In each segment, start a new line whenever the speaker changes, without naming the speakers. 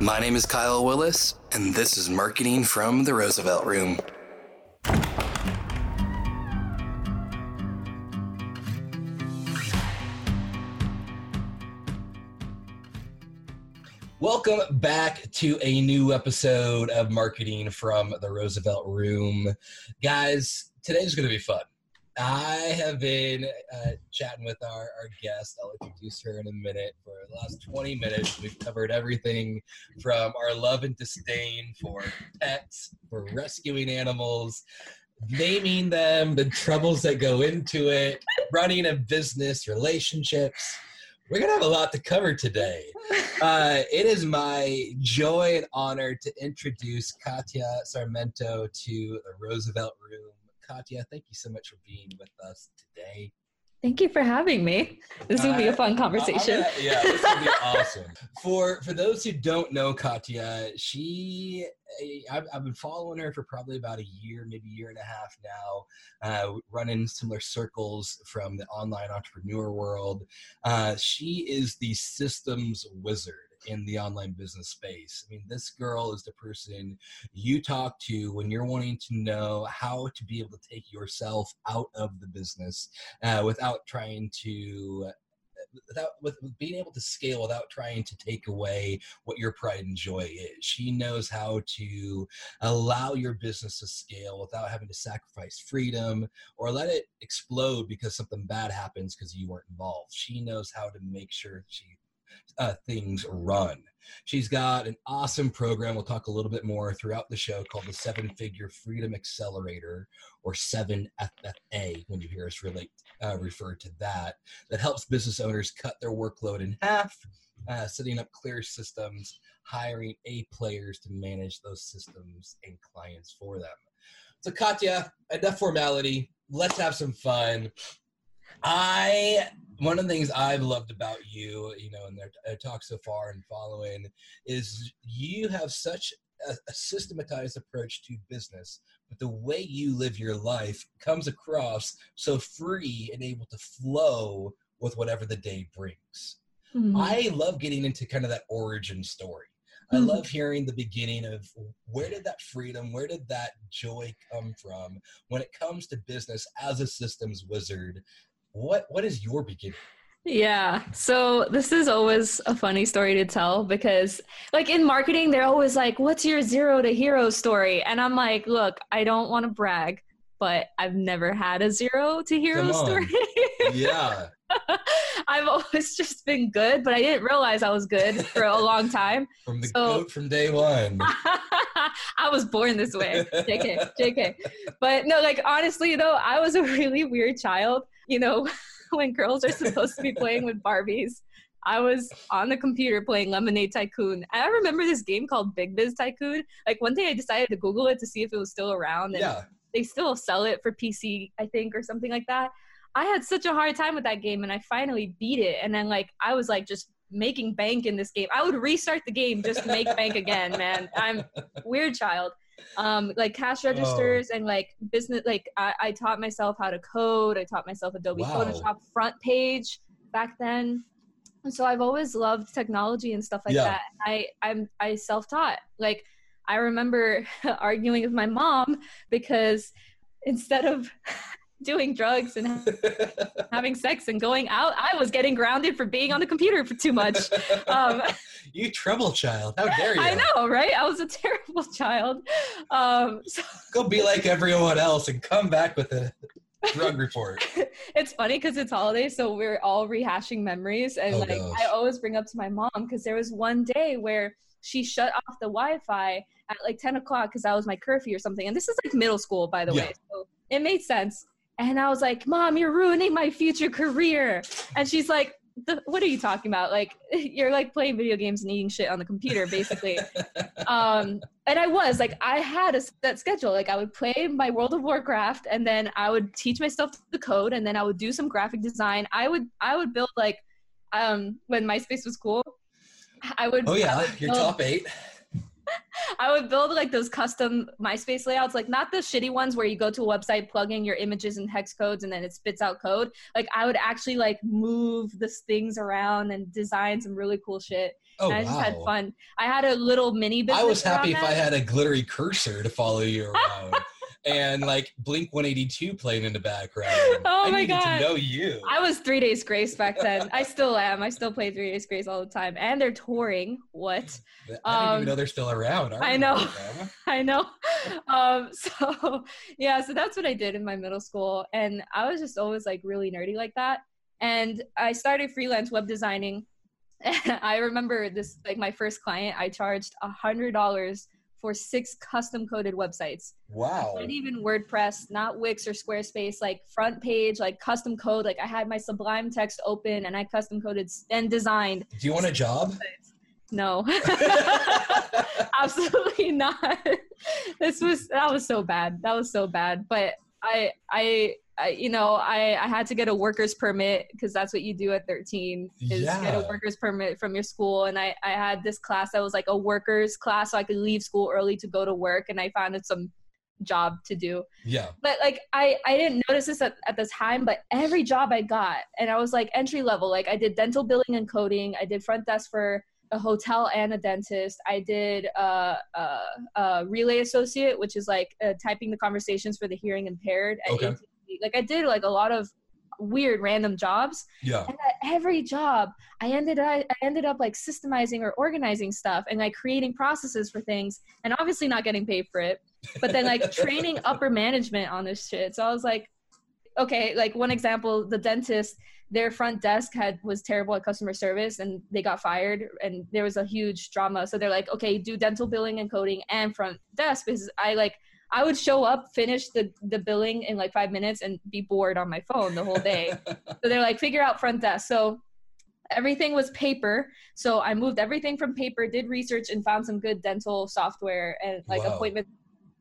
My name is Kyle Willis, and this is Marketing from the Roosevelt Room. Welcome back to a new episode of Marketing from the Roosevelt Room. Guys, today's going to be fun. I have been uh, chatting with our, our guest. I'll introduce her in a minute. For the last 20 minutes, we've covered everything from our love and disdain for pets, for rescuing animals, naming them, the troubles that go into it, running a business, relationships. We're going to have a lot to cover today. Uh, it is my joy and honor to introduce Katya Sarmiento to the Roosevelt Room. Katya, thank you so much for being with us today.
Thank you for having me. This will be a fun conversation.
Uh, yeah, this will be awesome. For for those who don't know Katya, she I've, I've, been following her for probably about a year, maybe a year and a half now, uh, running similar circles from the online entrepreneur world. Uh, she is the systems wizard in the online business space. I mean, this girl is the person you talk to when you're wanting to know how to be able to take yourself out of the business uh, without trying to without with, with, being able to scale without trying to take away what your pride and joy is. She knows how to allow your business to scale without having to sacrifice freedom or let it explode because something bad happens because you weren't involved. She knows how to make sure she uh, things run. She's got an awesome program. We'll talk a little bit more throughout the show called the Seven Figure Freedom Accelerator, or 7FFA when you hear us relate uh, refer to that. That helps business owners cut their workload in half, uh, setting up clear systems, hiring A players to manage those systems and clients for them. So, Katya, enough formality. Let's have some fun. I one of the things I've loved about you, you know, in their, their talk so far and following, is you have such a, a, systematized approach to business, but the way you live your life comes across so free and able to flow with whatever the day brings. Mm-hmm. I love getting into kind of that origin story. I mm-hmm. love hearing the beginning of where did that freedom, where did that joy come from when it comes to business as a systems wizard what what is your beginning?
Yeah. So this is always a funny story to tell because like in marketing they're always like what's your zero to hero story? And I'm like, look, I don't want to brag, but I've never had a zero to hero story.
yeah.
I've always just been good, but I didn't realize I was good for a long time.
From the so, goat from day one.
I was born this way. JK, JK. But no, like honestly though, I was a really weird child you know, when girls are supposed to be playing with Barbies. I was on the computer playing Lemonade Tycoon. I remember this game called Big Biz Tycoon. Like one day I decided to Google it to see if it was still around. And
yeah.
they still sell it for PC, I think, or something like that. I had such a hard time with that game and I finally beat it. And then like I was like just making bank in this game. I would restart the game just to make bank again, man. I'm weird child um, like cash registers oh. and like business. Like I, I, taught myself how to code. I taught myself Adobe wow. Photoshop front page back then. And so I've always loved technology and stuff like yeah. that. I I'm I self taught. Like I remember arguing with my mom because instead of doing drugs and having sex and going out, I was getting grounded for being on the computer for too much. Um,
you trouble child. How dare you?
I know, right? I was a terrible child. Um,
so Go be like everyone else and come back with a drug report.
it's funny because it's holidays, so we're all rehashing memories. And oh, like, gosh. I always bring up to my mom because there was one day where she shut off the Wi-Fi at like 10 o'clock because that was my curfew or something. And this is like middle school, by the yeah. way. So it made sense. And I was like, Mom, you're ruining my future career. And she's like, what are you talking about? Like, you're like playing video games and eating shit on the computer, basically. um, and I was like, I had a set schedule. Like, I would play my World of Warcraft, and then I would teach myself the code, and then I would do some graphic design. I would, I would build like, um, when MySpace was cool. I would.
Oh yeah,
would
your top eight.
I would build like those custom MySpace layouts, like not the shitty ones where you go to a website, plug in your images and hex codes, and then it spits out code. Like I would actually like move the things around and design some really cool shit.
Oh,
and I just
wow.
had fun. I had a little mini business.
I was happy if
around
I had a glittery cursor to follow you around and like Blink 182 playing in the background.
Oh
I
my God.
to know you.
I was Three Days Grace back then. I still am. I still play Three Days Grace all the time, and they're touring. What?
I didn't
um,
even know they're still around.
I know.
them.
I know. Um, so yeah, so that's what I did in my middle school, and I was just always like really nerdy like that. And I started freelance web designing. I remember this like my first client. I charged a hundred dollars for six custom coded websites.
Wow.
Not even WordPress, not Wix or Squarespace, like front page, like custom code. Like I had my Sublime text open and I custom coded and designed.
Do you want a job?
No, absolutely not. This was that was so bad. That was so bad. But I I. I, you know, I, I had to get a worker's permit because that's what you do at 13 is get a worker's permit from your school. And I, I had this class that was like a worker's class, so I could leave school early to go to work. And I found it some job to do
yeah.
but like I I didn't notice this at, at the time, but every job I got, and I was like entry level. Like I did dental billing and coding. I did front desk for a hotel and a dentist. I did a, uh, uh, relay associate, which is like uh, typing the conversations for the hearing impaired. At
Okay.
Like I did like a lot of weird random jobs.
Yeah.
and at every job i ended up i ended up like systemizing or organizing stuff and like creating processes for things and obviously not getting paid for it but then like training upper management on this shit. So i was like okay like one example the dentist their front desk had was terrible at customer service and they got fired and there was a huge drama. So they're like okay do dental billing and coding and front desk because i like i would show up finish the the billing in like five minutes and be bored on my phone the whole day so they're like, figure out front desk. So everything was paper. So I moved everything from paper, did research, and found some good dental software and like
Wow.
appointment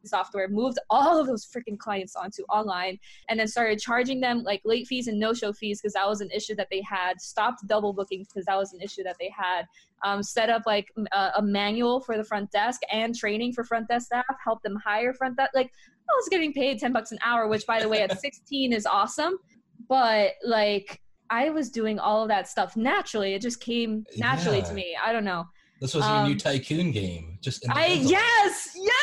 software. Moved all of those freaking clients onto online, and then started charging them like late fees and no-show fees because that was an issue that they had. Stopped double bookings because that was an issue that they had. Um, set up like a manual for the front desk and training for front desk staff. Help them hire front desk. Like I was getting paid ten bucks an hour, which by the way at 16 is awesome but like I was doing all of that stuff naturally. It just came naturally
Yeah.
to me. I don't know.
This was your new
Um,
tycoon game. Just
I yes, yes.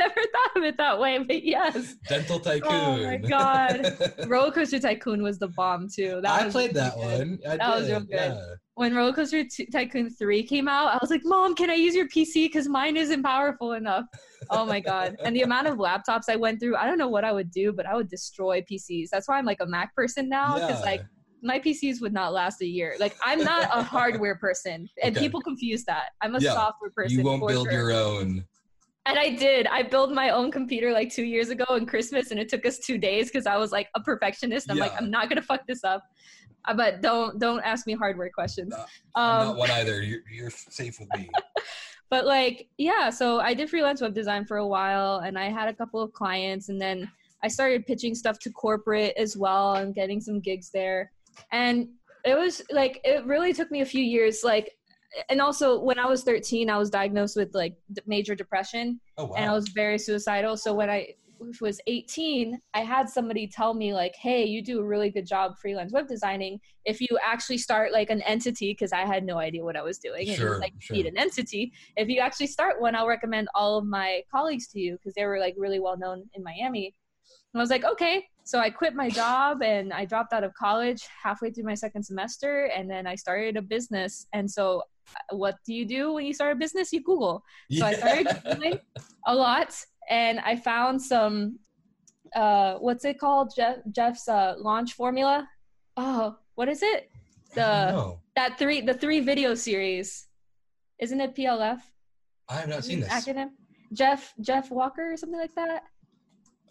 Never thought of it that way, but yes.
Dental tycoon.
Oh my God. Roller Coaster Tycoon was the bomb too. That
I played
really
that
good.
one. I
That was
did,
real good.
Yeah.
When Roller Coaster T- Tycoon 3 came out, I was like, Mom, can I use your PC? Because mine isn't powerful enough. Oh my God. And the amount of laptops I went through, I don't know what I would do, but I would destroy PCs. That's why I'm like a Mac person now. Because
Yeah.
like my PCs would not last a year. Like I'm not a hardware person. And
Okay.
people confuse that. I'm a
Yeah.
software person.
You won't build
sure.
your own.
And I did. I built my own computer like two years ago in Christmas, and it took us two days because I was like a perfectionist. I'm like, I'm not gonna fuck this up. Uh, but don't don't ask me hardware questions.
No,
Um,
not one either. You're, you're safe with me.
but like yeah, so I did freelance web design for a while, and I had a couple of clients, and then I started pitching stuff to corporate as well, and getting some gigs there. And it was like it really took me a few years, like. And also, when I was 13, I was diagnosed with like major depression,
Oh wow.
and I was very suicidal. So when I was 18, I had somebody tell me like, "Hey, you do a really good job freelance web designing. If you actually start like an entity, because I had no idea what I was doing, and it
Sure,
was like
sure.
need an entity. If you actually start one, I'll recommend all of my colleagues to you because they were like really well known in Miami." And I was like, "Okay." So I quit my job and I dropped out of college halfway through my second semester, and then I started a business. And so, what do you do when you start a business? You Google. So I started Googling a lot and I found some uh what's it called? Jeff Jeff's uh launch formula. Oh, what is it? The that three the three video series. Isn't it PLF?
I have not seen this.
Acronym? Jeff Jeff Walker or something like that?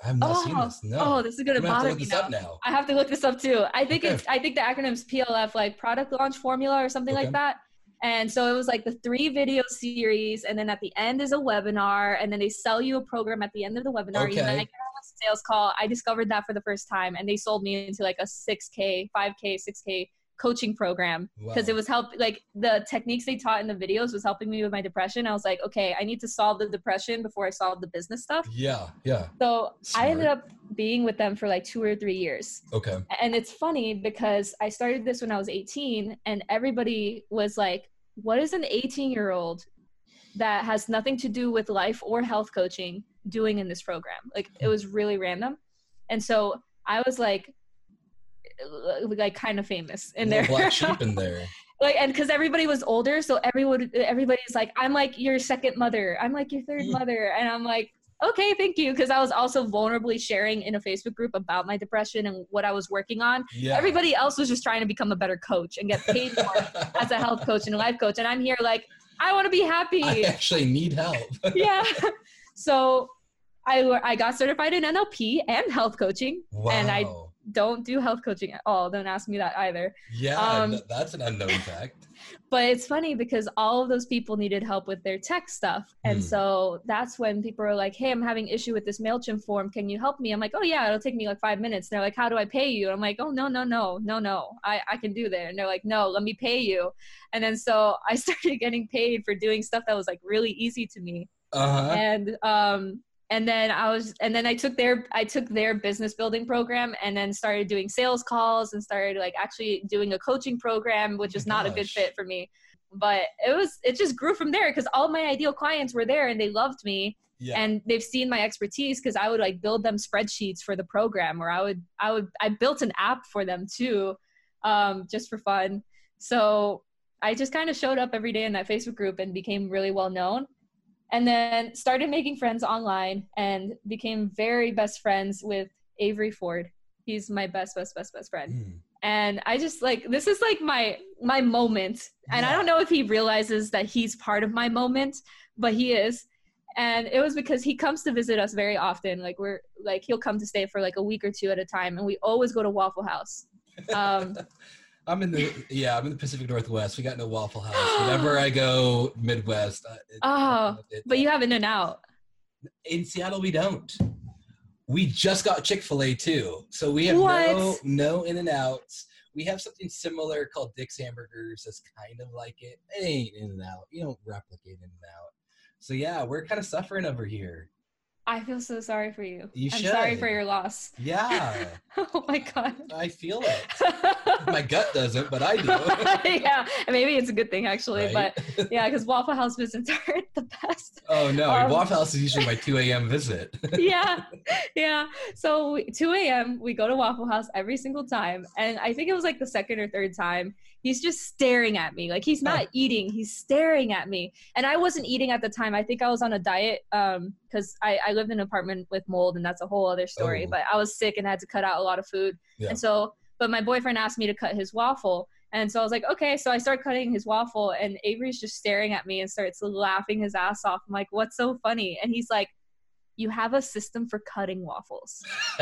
I have not
oh,
seen this. No.
oh, this is gonna
gonna
bother me now.
now.
I have to look this up too. I think
Okay.
it's I think the acronym's PLF, like product launch formula or something
Okay.
like that. And so it was like the three video series, and then at the end is a webinar, and then they sell you a program at the end of the webinar. You
Okay.
might get on a sales call. I discovered that for the first time, and they sold me into like a 6K, 5K, 6K coaching program because
Wow.
it was help like the techniques they taught in the videos was helping me with my depression. I was like, okay, I need to solve the depression before I solve the business stuff.
Yeah, yeah.
So I ended up being with them for like two or three years.
Okay.
And it's funny because I started this when I was 18, and everybody was like, What is an 18 year old that has nothing to do with life or health coaching doing in this program? Like, it hmm. was really random. And so I was like, like kind of famous in there
black sheep in there.
like and because everybody was older so everyone everybody's like i'm like your second mother i'm like your third
Mm.
mother and i'm like okay thank you because i was also vulnerably sharing in a facebook group about my depression and what i was working on
Yeah.
everybody else was just trying to become a better coach and get paid more as a health coach and a life coach and i'm here like i want to be happy
I actually need help.
yeah so I, I got certified in NLP and health coaching.
wow.
And I- Don't do health coaching at all. Don't ask me that either.
yeah,
um,
that's an unknown fact.
but it's funny because all of those people needed help with their tech stuff and
Hmm.
so that's when people are like hey i'm having issue with this mailchimp form can you help me i'm like oh yeah it'll take me like five minutes and they're like how do i pay you i'm like oh no no no no no i, I can do that and they're like no let me pay you and then so i started getting paid for doing stuff that was like really easy to me
Uh huh.
and um and then i was and then i took their i took their business building program and then started doing sales calls and started like actually doing a coaching program which
Oh
is
my
not a good fit for me. But it was it just grew from there because all my ideal clients were there and they loved me
Yeah.
and they've seen my expertise because i would like build them spreadsheets for the program or i would i would i built an app for them too um, just for fun. So i just kind of showed up every day in that facebook group and became really well known and then started making friends online and became very best friends with avery ford. He's my best best best best friend.
Mm.
and i just like this is like my my moment. And i don't know if he realizes that he's part of my moment but he is. And it was because he comes to visit us very often. Like we're like he'll come to stay for like a week or two at a time and we always go to waffle house. Um
I'm in the yeah. I'm in the Pacific Northwest. We got no Waffle House. Whenever I go Midwest, uh, it,
Oh,
it-
but you have in and out
in Seattle we don't. We just got Chick Fil A too, so we have no
What?
no In and Outs. We have something similar called Dick's Hamburgers. That's kind of like it. It ain't In and Out. You don't replicate In and Out. So yeah, we're kind of suffering over here.
i feel so sorry for you,
You
i'm sorry for your loss
Yeah,
oh my god
I feel it. My gut doesn't, but I do.
yeah maybe it's a good thing actually
Right?
but yeah because waffle house visits aren't the best
oh no,
um,
Waffle House is usually my 2 a.m. visit.
yeah yeah so we, 2 a.m we go to waffle house every single time and i think it was like the second or third time he's just staring at me like he's not eating he's staring at me and i wasn't eating at the time i think i was on a diet um because I, I lived in an apartment with mold and that's a whole other story
Oh.
but i was sick and had to cut out a lot of food
Yeah.
and so but my boyfriend asked me to cut his waffle and so I was like, okay. So I start cutting his waffle, and Avery's just staring at me and starts laughing his ass off. I'm like, what's so funny? And he's like, you have a system for cutting waffles.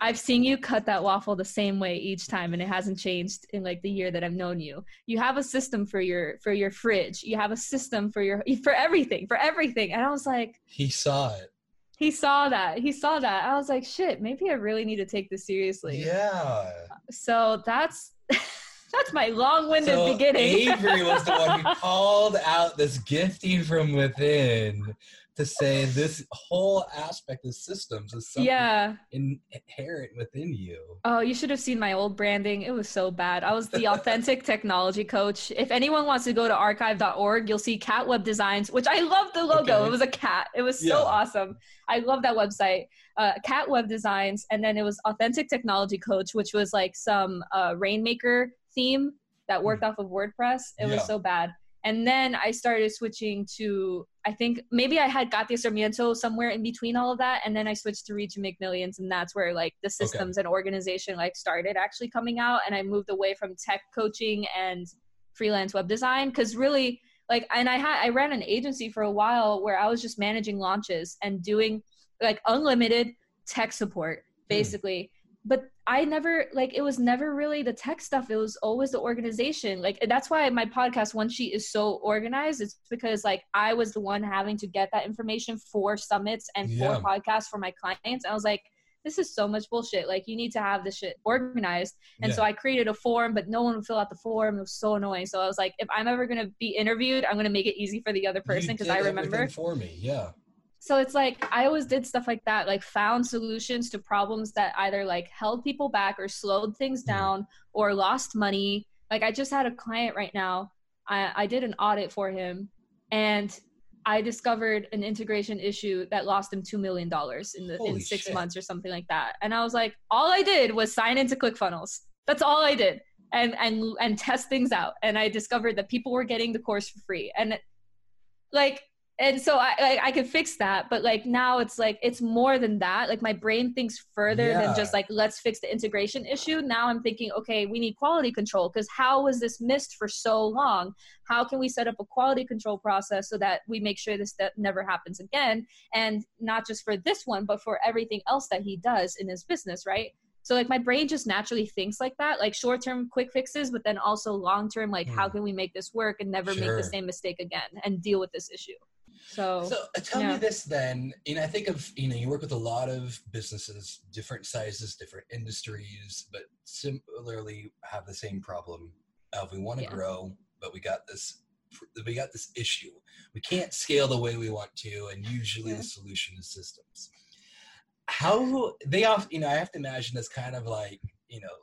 I've seen you cut that waffle the same way each time and it hasn't changed in like the year that I've known you. You have a system for your for your fridge. You have a system for your for everything, for everything. And I was like,
he saw it.
He saw that. He saw that. I was like, shit, maybe I really need to take this seriously.
Yeah.
So that's that's my long-winded
So
beginning.
Avery was the one who called out this gifting from within to say this whole aspect of systems is something
yeah.
inherent within you.
Oh, you should have seen my old branding. It was so bad. I was the authentic technology coach. If anyone wants to go to archive.org, you'll see Cat Web Designs, which I love the logo.
Okay.
It was a cat. It was so
Yeah.
awesome. I love that website. Uh, cat Web Designs, and then it was Authentic Technology Coach, which was like some uh, Rainmaker theme that worked off of WordPress. It.
Yeah.
was so bad. And then I started switching to, I think maybe I had Katya Sarmiento somewhere in between all of that. And then I switched to Reach and Make Millions. And that's where like the systems and organization like started actually coming out. And I moved away from tech coaching and freelance web design. Cause really like, and I had, I ran an agency for a while where I was just managing launches and doing like unlimited tech support hmm. basically. But I never like it was never really the tech stuff. It was always the organization. Like that's why my podcast One Sheet is so organized. It's because like I was the one having to get that information for summits and
Yeah.
for podcasts for my clients. I was like, this is so much bullshit. Like you need to have this shit organized. And
Yeah.
so I created a form, but no one would fill out the form. It was so annoying. So I was like, if I'm ever gonna be interviewed, I'm gonna make it easy for the other person because I remember.
for me. Yeah.
So it's like I always did stuff like that, like found solutions to problems that either like held people back or slowed things
Mhm.
down or lost money. Like I just had a client right now. I, I did an audit for him and I discovered an integration issue that lost him two million dollars in the in six
shit.
months or something like that. And I was like, all I did was sign into ClickFunnels. That's all I did. And and and test things out. And I discovered that people were getting the course for free. And like and so I, I I could fix that, but like now it's like it's more than that. Like my brain thinks further
Yeah.
than just like let's fix the integration issue. Now I'm thinking, okay, we need quality control because how was this missed for so long? How can we set up a quality control process so that we make sure this that never happens again? And not just for this one, but for everything else that he does in his business, right? So like my brain just naturally thinks like that, like short term quick fixes, but then also long term, like how
Hmm.
can we make this work and never make the same mistake again and deal with this issue. So,
So uh, tell
yeah.
me this then. You know, I think of you know you work with a lot of businesses, different sizes, different industries, but similarly have the same problem of we want to
Yeah.
grow, but we got this we got this issue. We can't scale the way we want to, and usually
Yeah.
the solution is systems. How they off you know I have to imagine it's kind of like you know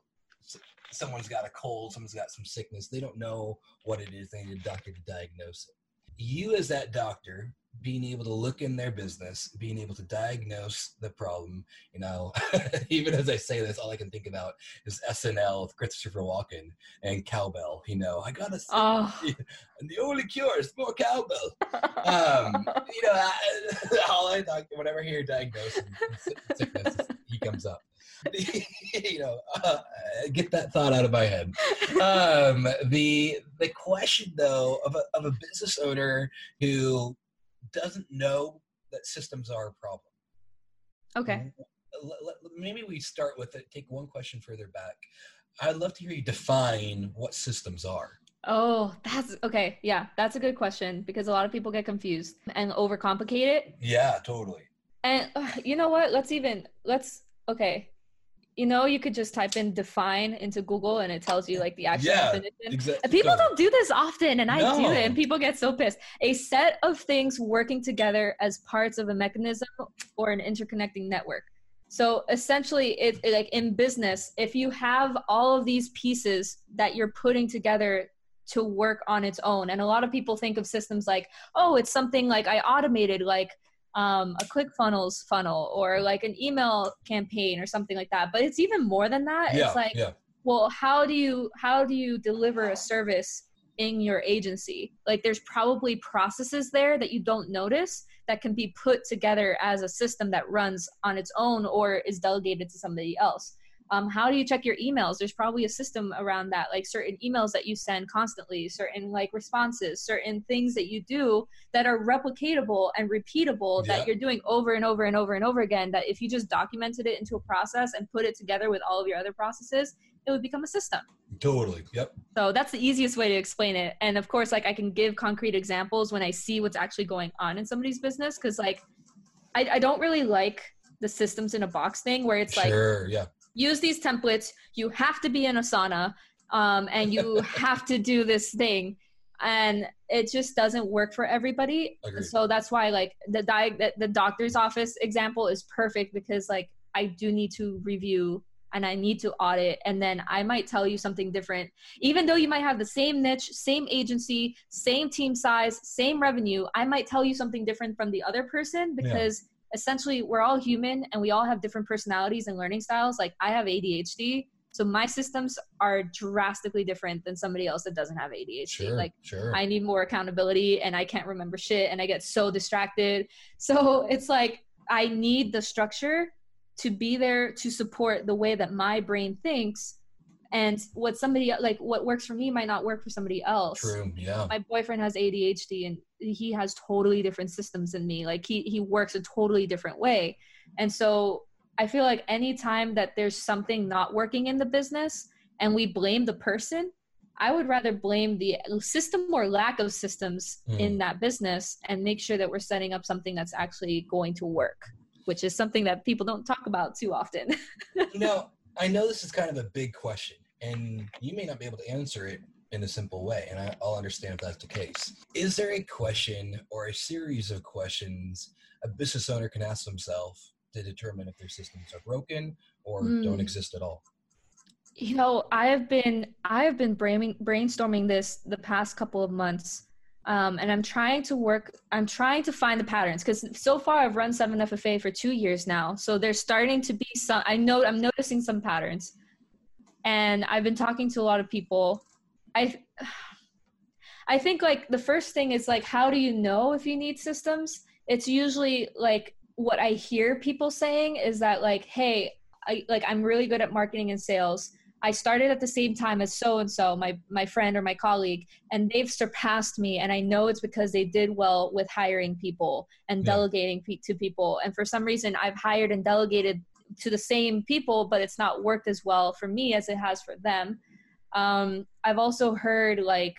someone's got a cold, someone's got some sickness. They don't know what it is. They need a doctor to diagnose it you as that doctor being able to look in their business being able to diagnose the problem you know even as i say this all i can think about is snl with christopher walken and cowbell you know i gotta say
oh,
and the only cure is more cowbell. Um you know I, all i talk whenever i hear sickness he comes up you know uh, get that thought out of my head um the the question though of a, of a business owner who doesn't know that systems are a problem
okay.
Maybe we start with it take one question further back i'd love to hear you define what systems are
Oh, that's okay. Yeah, that's a good question because a lot of people get confused and overcomplicate it.
yeah totally
And uh, you know what? Let's even let's okay. You know, you could just type in define into Google and it tells you like the actual
Yeah,
definition.
exactly
people don't do this often, and I do it, and people get so pissed. A set of things working together as parts of a mechanism or an interconnecting network. So essentially, it, it- like in business, if you have all of these pieces that you're putting together to work on its own, and a lot of people think of systems like, oh, it's something like I automated, like um, a ClickFunnels funnel or like an email campaign or something like that. But it's even more than that.
yeah
It's like
yeah
well how do you how do you deliver a service in your agency like there's probably processes there that you don't notice that can be put together as a system that runs on its own or is delegated to somebody else um, how do you check your emails? There's probably a system around that like certain emails that you send constantly certain like responses certain things that you do that are replicatable and repeatable
Yeah.
that you're doing over and over and over and over again that if you just documented it into a process and put it together with all of your other processes it would become a system.
Totally yep.
So that's the easiest way to explain it. And of course like i can give concrete examples when i see what's actually going on in somebody's business because like I, I don't really like the systems in a box thing where it's like
sure yeah
use these templates. You have to be in asana um, and you have to do this thing. And it just doesn't work for everybody.
Agreed.
so that's why like the, di- the the doctor's office example is perfect because like i do need to review and i need to audit. And then i might tell you something different. Even though you might have the same niche same agency same team size same revenue i might tell you something different from the other person because essentially we're all human and we all have different personalities and learning styles. Like i have adhd so my systems are drastically different than somebody else that doesn't have adhd
sure
like
sure.
I need more accountability and I can't remember shit and I get so distracted. So it's like I need the structure to be there to support the way that my brain thinks and what somebody like what works for me might not work for somebody else.
true yeah
My boyfriend has ADHD and he has totally different systems than me. Like he he works a totally different way. And so I feel like anytime that there's something not working in the business and we blame the person, I would rather blame the system or lack of systems
Mm.
in that business and make sure that we're setting up something that's actually going to work. which is something that people don't talk about too often.
you know, I know this is kind of a big question, and you may not be able to answer it in a simple way, and I, will understand if that's the case. Is there a question or a series of questions a business owner can ask themselves to determine if their systems are broken or mm. don't exist at all?
You know, I have been I have been brainstorming this the past couple of months um, and I'm trying to work, I'm trying to find the patterns because so far I've run 7FFA for two years now. So there's starting to be some, I know I'm noticing some patterns. And I've been talking to a lot of people. I, I think like the first thing is like, how do you know if you need systems? It's usually like what I hear people saying is that like, hey, I, like I'm really good at marketing and sales I started at the same time as so and so, my my friend or my colleague, and they've surpassed me. And I know it's because they did well with hiring people and yeah. delegating pe- to people. And for some reason, I've hired and delegated to the same people, but it's not worked as well for me as it has for them. Um, I've also heard like.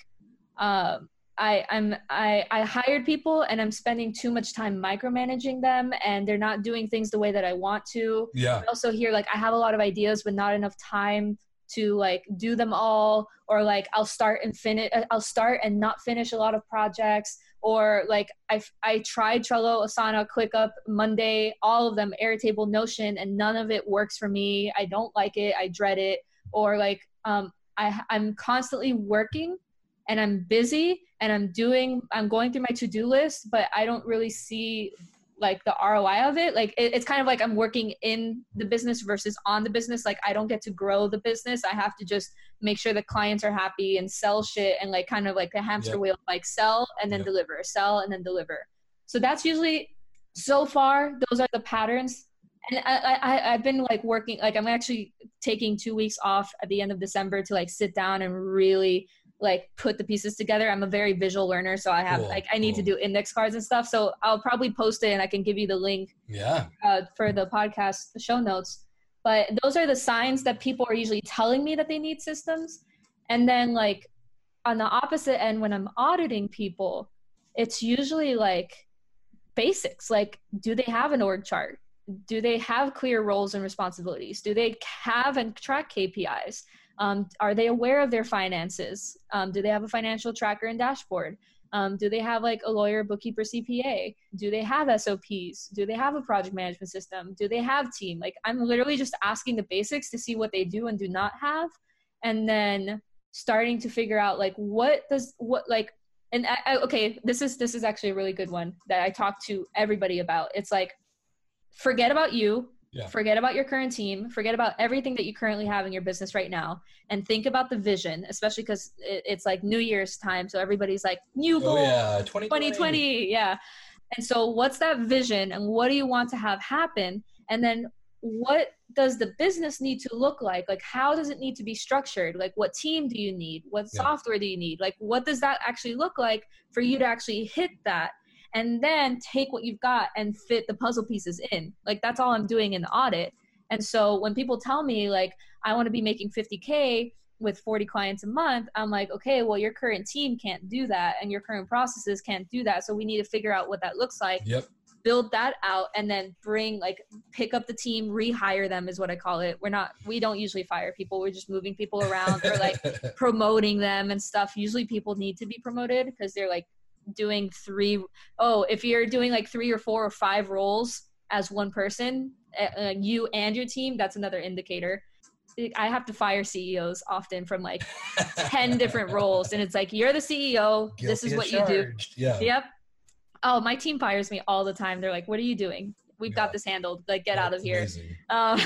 Uh, I, I'm I, I hired people and I'm spending too much time micromanaging them and they're not doing things the way that I want to.
Yeah.
I also hear like I have a lot of ideas but not enough time to like do them all or like I'll start and finish I'll start and not finish a lot of projects or like I I tried Trello, Asana, ClickUp, Monday, all of them, Airtable, Notion and none of it works for me. I don't like it. I dread it or like um I I'm constantly working and I'm busy and I'm doing I'm going through my to-do list, but I don't really see like the ROI of it. Like it, it's kind of like I'm working in the business versus on the business. Like I don't get to grow the business. I have to just make sure the clients are happy and sell shit and like kind of like the hamster yep. wheel, like sell and then yep. deliver, sell and then deliver. So that's usually so far those are the patterns. And I, I I've been like working like I'm actually taking two weeks off at the end of December to like sit down and really like put the pieces together. I'm a very visual learner, so I have cool, like I need cool. to do index cards and stuff. So I'll probably post it and I can give you the link.
Yeah.
Uh, for the podcast the show notes. But those are the signs that people are usually telling me that they need systems. And then like on the opposite end, when I'm auditing people, it's usually like basics. Like, do they have an org chart? Do they have clear roles and responsibilities? Do they have and track KPIs? Um, are they aware of their finances? Um, do they have a financial tracker and dashboard? Um, do they have like a lawyer, bookkeeper, CPA? Do they have SOPs? Do they have a project management system? Do they have team? Like I'm literally just asking the basics to see what they do and do not have, and then starting to figure out like what does what like and I, I, okay this is this is actually a really good one that I talk to everybody about. It's like forget about you
yeah.
Forget about your current team. Forget about everything that you currently have in your business right now, and think about the vision. Especially because it, it's like New Year's time, so everybody's like new oh, goal,
oh, yeah, 2020.
2020, yeah. And so, what's that vision, and what do you want to have happen? And then, what does the business need to look like? Like, how does it need to be structured? Like, what team do you need? What yeah. software do you need? Like, what does that actually look like for you to actually hit that? And then take what you've got and fit the puzzle pieces in. Like that's all I'm doing in the audit. And so when people tell me like I want to be making 50k with 40 clients a month, I'm like, okay, well your current team can't do that and your current processes can't do that. So we need to figure out what that looks like.
Yep.
Build that out and then bring like pick up the team, rehire them is what I call it. We're not we don't usually fire people. We're just moving people around or like promoting them and stuff. Usually people need to be promoted because they're like doing three oh if you're doing like three or four or five roles as one person uh, you and your team that's another indicator. I have to fire ceos often from like 10 different roles and it's like you're the ceo Guilty this is what charged. you do.
yeah.
Yep. Oh my team fires me all the time. They're like what are you doing we've yeah. got this handled like get That's out of here um,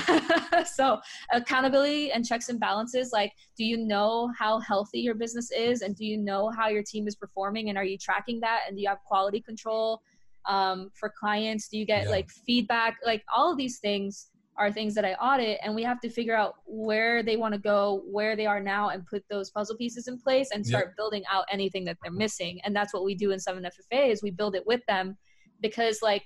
so accountability and checks and balances like do you know how healthy your business is and do you know how your team is performing and are you tracking that and do you have quality control um, for clients do you get yeah. like feedback like all of these things are things that I audit and we have to figure out where they want to go, where they are now and put those puzzle pieces in place and start yep. building out anything that they're missing. And that's what we do in 7FFA is we build it with them because like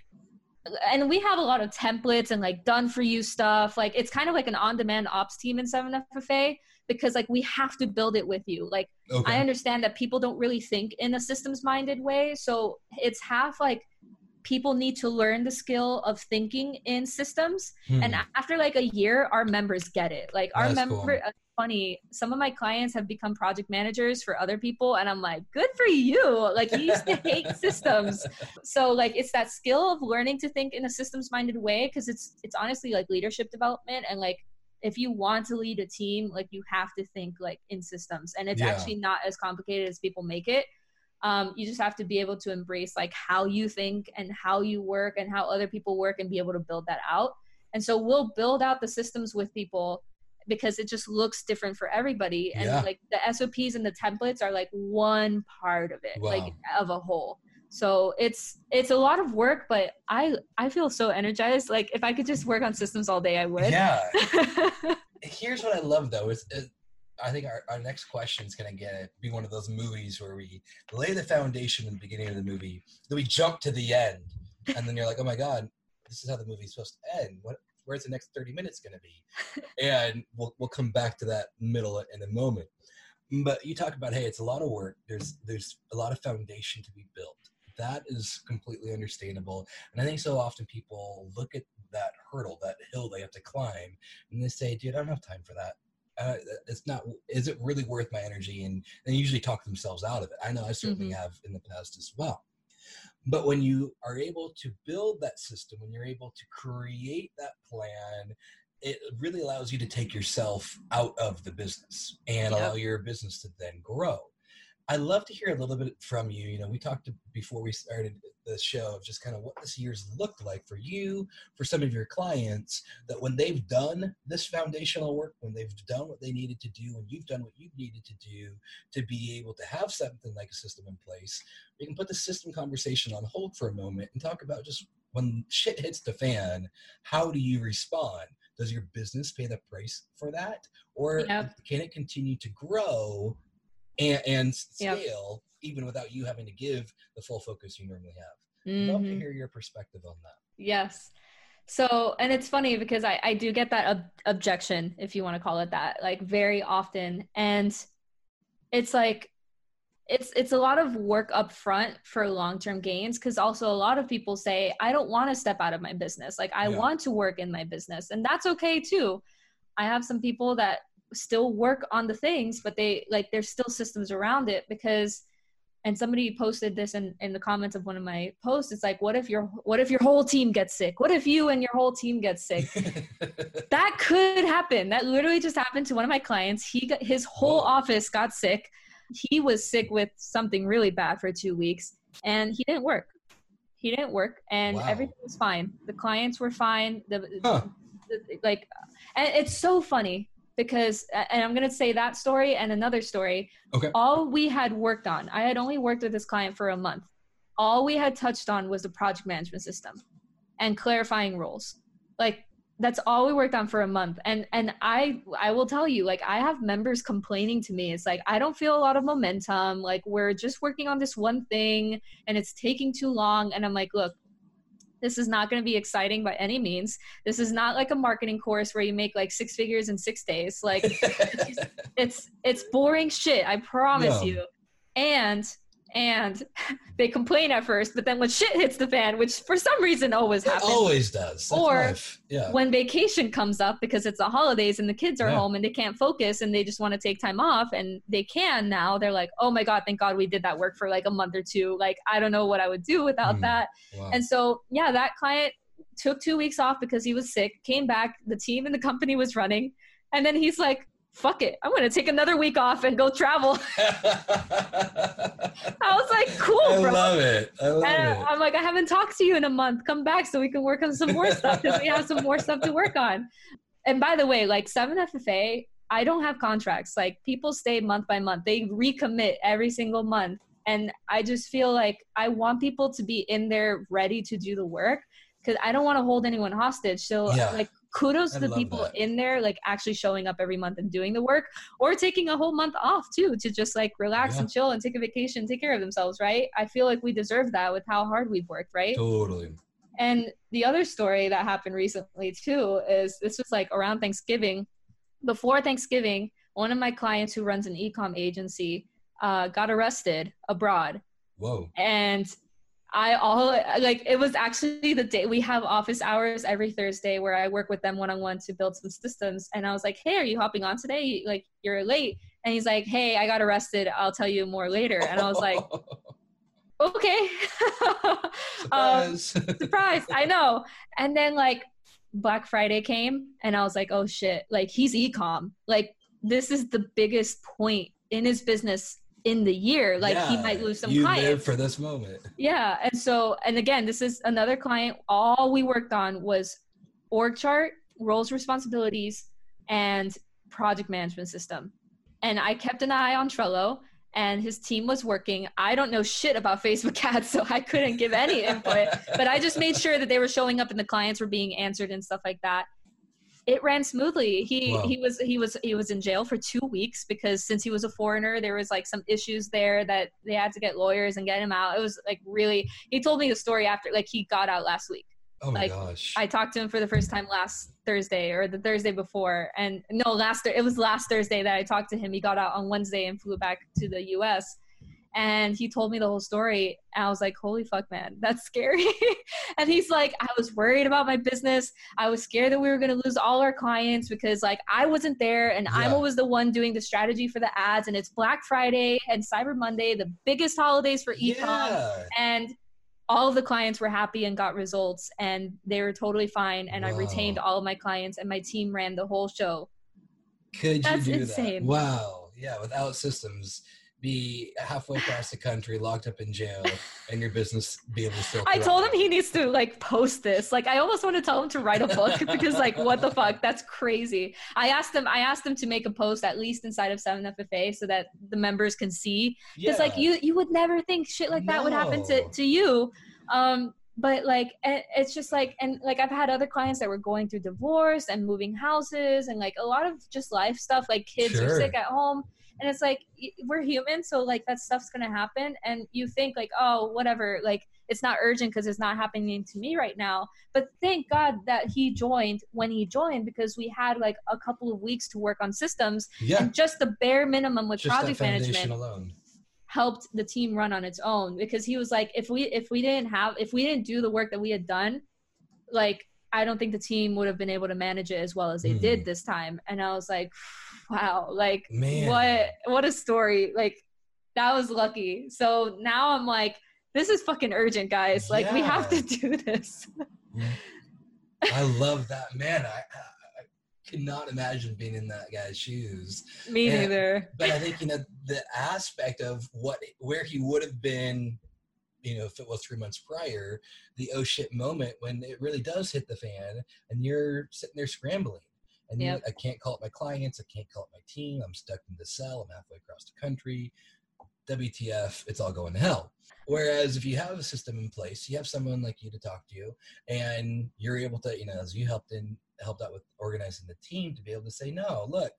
and we have a lot of templates and like done for you stuff. Like it's kind of like an on demand ops team in 7FFA because like we have to build it with you. Like okay. I understand that people don't really think in a systems minded way. So it's half like people need to learn the skill of thinking in systems.
Hmm.
And after like a year, our members get it. Like our
That's
member,
cool.
Funny. Some of my clients have become project managers for other people, and I'm like, good for you. Like you used to hate systems, so like it's that skill of learning to think in a systems minded way because it's it's honestly like leadership development and like if you want to lead a team like you have to think like in systems and it's
Yeah.
actually not as complicated as people make it um, you just have to be able to embrace like how you think and how you work and how other people work and be able to build that out and so we'll build out the systems with people because it just looks different for everybody and
Yeah.
like the sops and the templates are like one part of it like of a whole so it's it's a lot of work but i i feel so energized like if i could just work on systems all day i would
yeah. Here's what I love though is, is I think our, our next question is gonna get be one of those movies where we lay the foundation in the beginning of the movie, then we jump to the end, and then you're like, oh my god, this is how the movie's supposed to end. What where's the next 30 minutes gonna be? and we'll we'll come back to that middle in a moment. But you talk about hey, it's a lot of work. There's there's a lot of foundation to be built. That is completely understandable. And I think so often people look at that hurdle, that hill they have to climb, and they say, dude, I don't have time for that. Uh, it's not, is it really worth my energy? And they usually talk themselves out of it. I know I certainly
Mhm.
have in the past as well. But when you are able to build that system, when you're able to create that plan, it really allows you to take yourself out of the business and
Yep.
allow your business to then grow. I'd love to hear a little bit from you. You know, we talked before we started the show of just kind of what this year's looked like for you, for some of your clients, that when they've done this foundational work, when they've done what they needed to do, and you've done what you've needed to do to be able to have something like a system in place, we can put the system conversation on hold for a moment and talk about just when shit hits the fan, how do you respond? Does your business pay the price for that? Or
Yep.
can it continue to grow and, and
Yep.
scale even without you having to give the full focus you normally have? Love to
Mhm.
hear your perspective on that.
Yes. So, and it's funny because I, I do get that ob- objection, if you want to call it that, like very often. And it's like, it's it's a lot of work up front for long-term gains because also a lot of people say i don't want to step out of my business like i
Yeah.
want to work in my business and that's okay too i have some people that still work on the things but they like there's still systems around it because and somebody posted this in, in the comments of one of my posts. It's like what if your what if your whole team gets sick? What if you and your whole team gets sick? That could happen. That literally just happened to one of my clients. He got his whole
Whoa.
office got sick. He was sick with something really bad for two weeks and he didn't work. He didn't work and
Wow.
everything was fine. The clients were fine. The,
Huh.
the- like and it's so funny because and i'm going to say that story and another story.
Okay.
all we had worked on i had only worked with this client for a month. All we had touched on was the project management system and clarifying roles. Like that's all we worked on for a month. And and i i will tell you like i have members complaining to me. It's like i don't feel a lot of momentum. Like we're just working on this one thing and it's taking too long. And i'm like look this is not going to be exciting by any means. This is not like a marketing course where you make like six figures in six days. Like it's it's boring shit i promise
No.
you. And and they complain at first but then when shit hits the fan which for some reason always
it
happens
always does. That's
Or
yeah.
when vacation comes up because it's the holidays and the kids are
Yeah.
home and they can't focus and they just want to take time off and they can now they're like oh my god thank god we did that work for like a month or two like i don't know what i would do without
Hmm.
that
Wow.
and so yeah that client took two weeks off because he was sick came back the team and the company was running and then he's like fuck it i'm gonna take another week off and go travel i was like cool
I
bro
love it. I love
and
it.
I'm like, I haven't talked to you in a month. Come back so we can work on some more stuff because we have some more stuff to work on. And by the way, like 7FFA, I don't have contracts. Like people stay month by month. They recommit every single month. And I just feel like I want people to be in there ready to do the work because I don't want to hold anyone hostage. So
Yeah.
like kudos
I
to the people
that.
in there like actually showing up every month and doing the work or taking a whole month off too to just like relax
Yeah.
and chill and take a vacation take care of themselves right i feel like we deserve that with how hard we've worked right
Totally.
and the other story that happened recently too is this was like around thanksgiving before thanksgiving one of my clients who runs an ecom agency uh, got arrested abroad
Whoa.
and I all like it was actually the day we have office hours every Thursday where I work with them one on one to build some systems. And I was like, "Hey, are you hopping on today? Like you're late." And he's like, "Hey, I got arrested. I'll tell you more later." And I was like, "Okay." um,
Surprise.
surprise i know and then like black friday came and i was like oh shit like he's ecom like this is the biggest point in his business in the year like he might lose some
you live for this moment.
yeah and so and again this is another client all we worked on was org chart roles responsibilities and project management system and i kept an eye on trello and his team was working i don't know shit about facebook ads so i couldn't give any input but I just made sure that they were showing up and the clients were being answered and stuff like that. It ran smoothly. He
Wow.
he was he was he was in jail for two weeks because since he was a foreigner, there was like some issues there that they had to get lawyers and get him out. It was like really. He told me the story after like he got out last week.
Oh my
Like,
gosh.
I talked to him for the first time last Thursday or the Thursday before, and no, last it was last Thursday that I talked to him. He got out on Wednesday and flew back to the U.S. And he told me the whole story, and I was like, "Holy fuck, man, that's scary." and he's like, "I was worried about my business. I was scared that we were gonna lose all our clients because like I wasn't there, and I'm always the one doing the strategy for the ads, and it's Black Friday and Cyber Monday, the biggest holidays for ecom."
yeah.
and all of the clients were happy and got results and they were totally fine and i retained all of my clients and my team ran the whole show
Could
That's
you do
insane.
that? Wow. Yeah. Without systems, be halfway across the country, locked up in jail, and your business be able to still.
i told him he needs to like post this. Like i almost want to tell him to write a book because like what the fuck? That's crazy. I asked him i asked him to make a post at least inside of 7ffa so that the members can see. Because like you you would never think shit like that would happen to to you. Um but like it's just like and like i've had other clients that were going through divorce and moving houses and like a lot of just life stuff like kids are sick at home and it's like we're human so like that stuff's gonna happen and you think like oh whatever like it's not urgent because it's not happening to me right now but thank god that he joined when he joined because we had like a couple of weeks to work on systems
Yeah.
and just the bare minimum with
Just
project management
alone.
helped the team run on its own because he was like if we if we didn't have if we didn't do the work that we had done like i don't think the team would have been able to manage it as well as they
Hmm.
did this time and i was like wow like
Man.
what what a story like that was lucky so now i'm like this is fucking urgent guys like we have to do this
I love that man. I, I, I cannot imagine being in that guy's shoes.
me
Yeah.
neither
But I think you know the aspect of what where he would have been, you know, if it was three months prior, the oh shit moment when it really does hit the fan, and you're sitting there scrambling. And you-
Yep.
I can't call up my clients. I can't call up my team. I'm stuck in the cell. I'm halfway across the country. WTF? It's all going to hell. Whereas if you have a system in place, you have someone like you to talk to you, and you're able to, you know, as you helped in helped out with organizing the team to be able to say, no, look,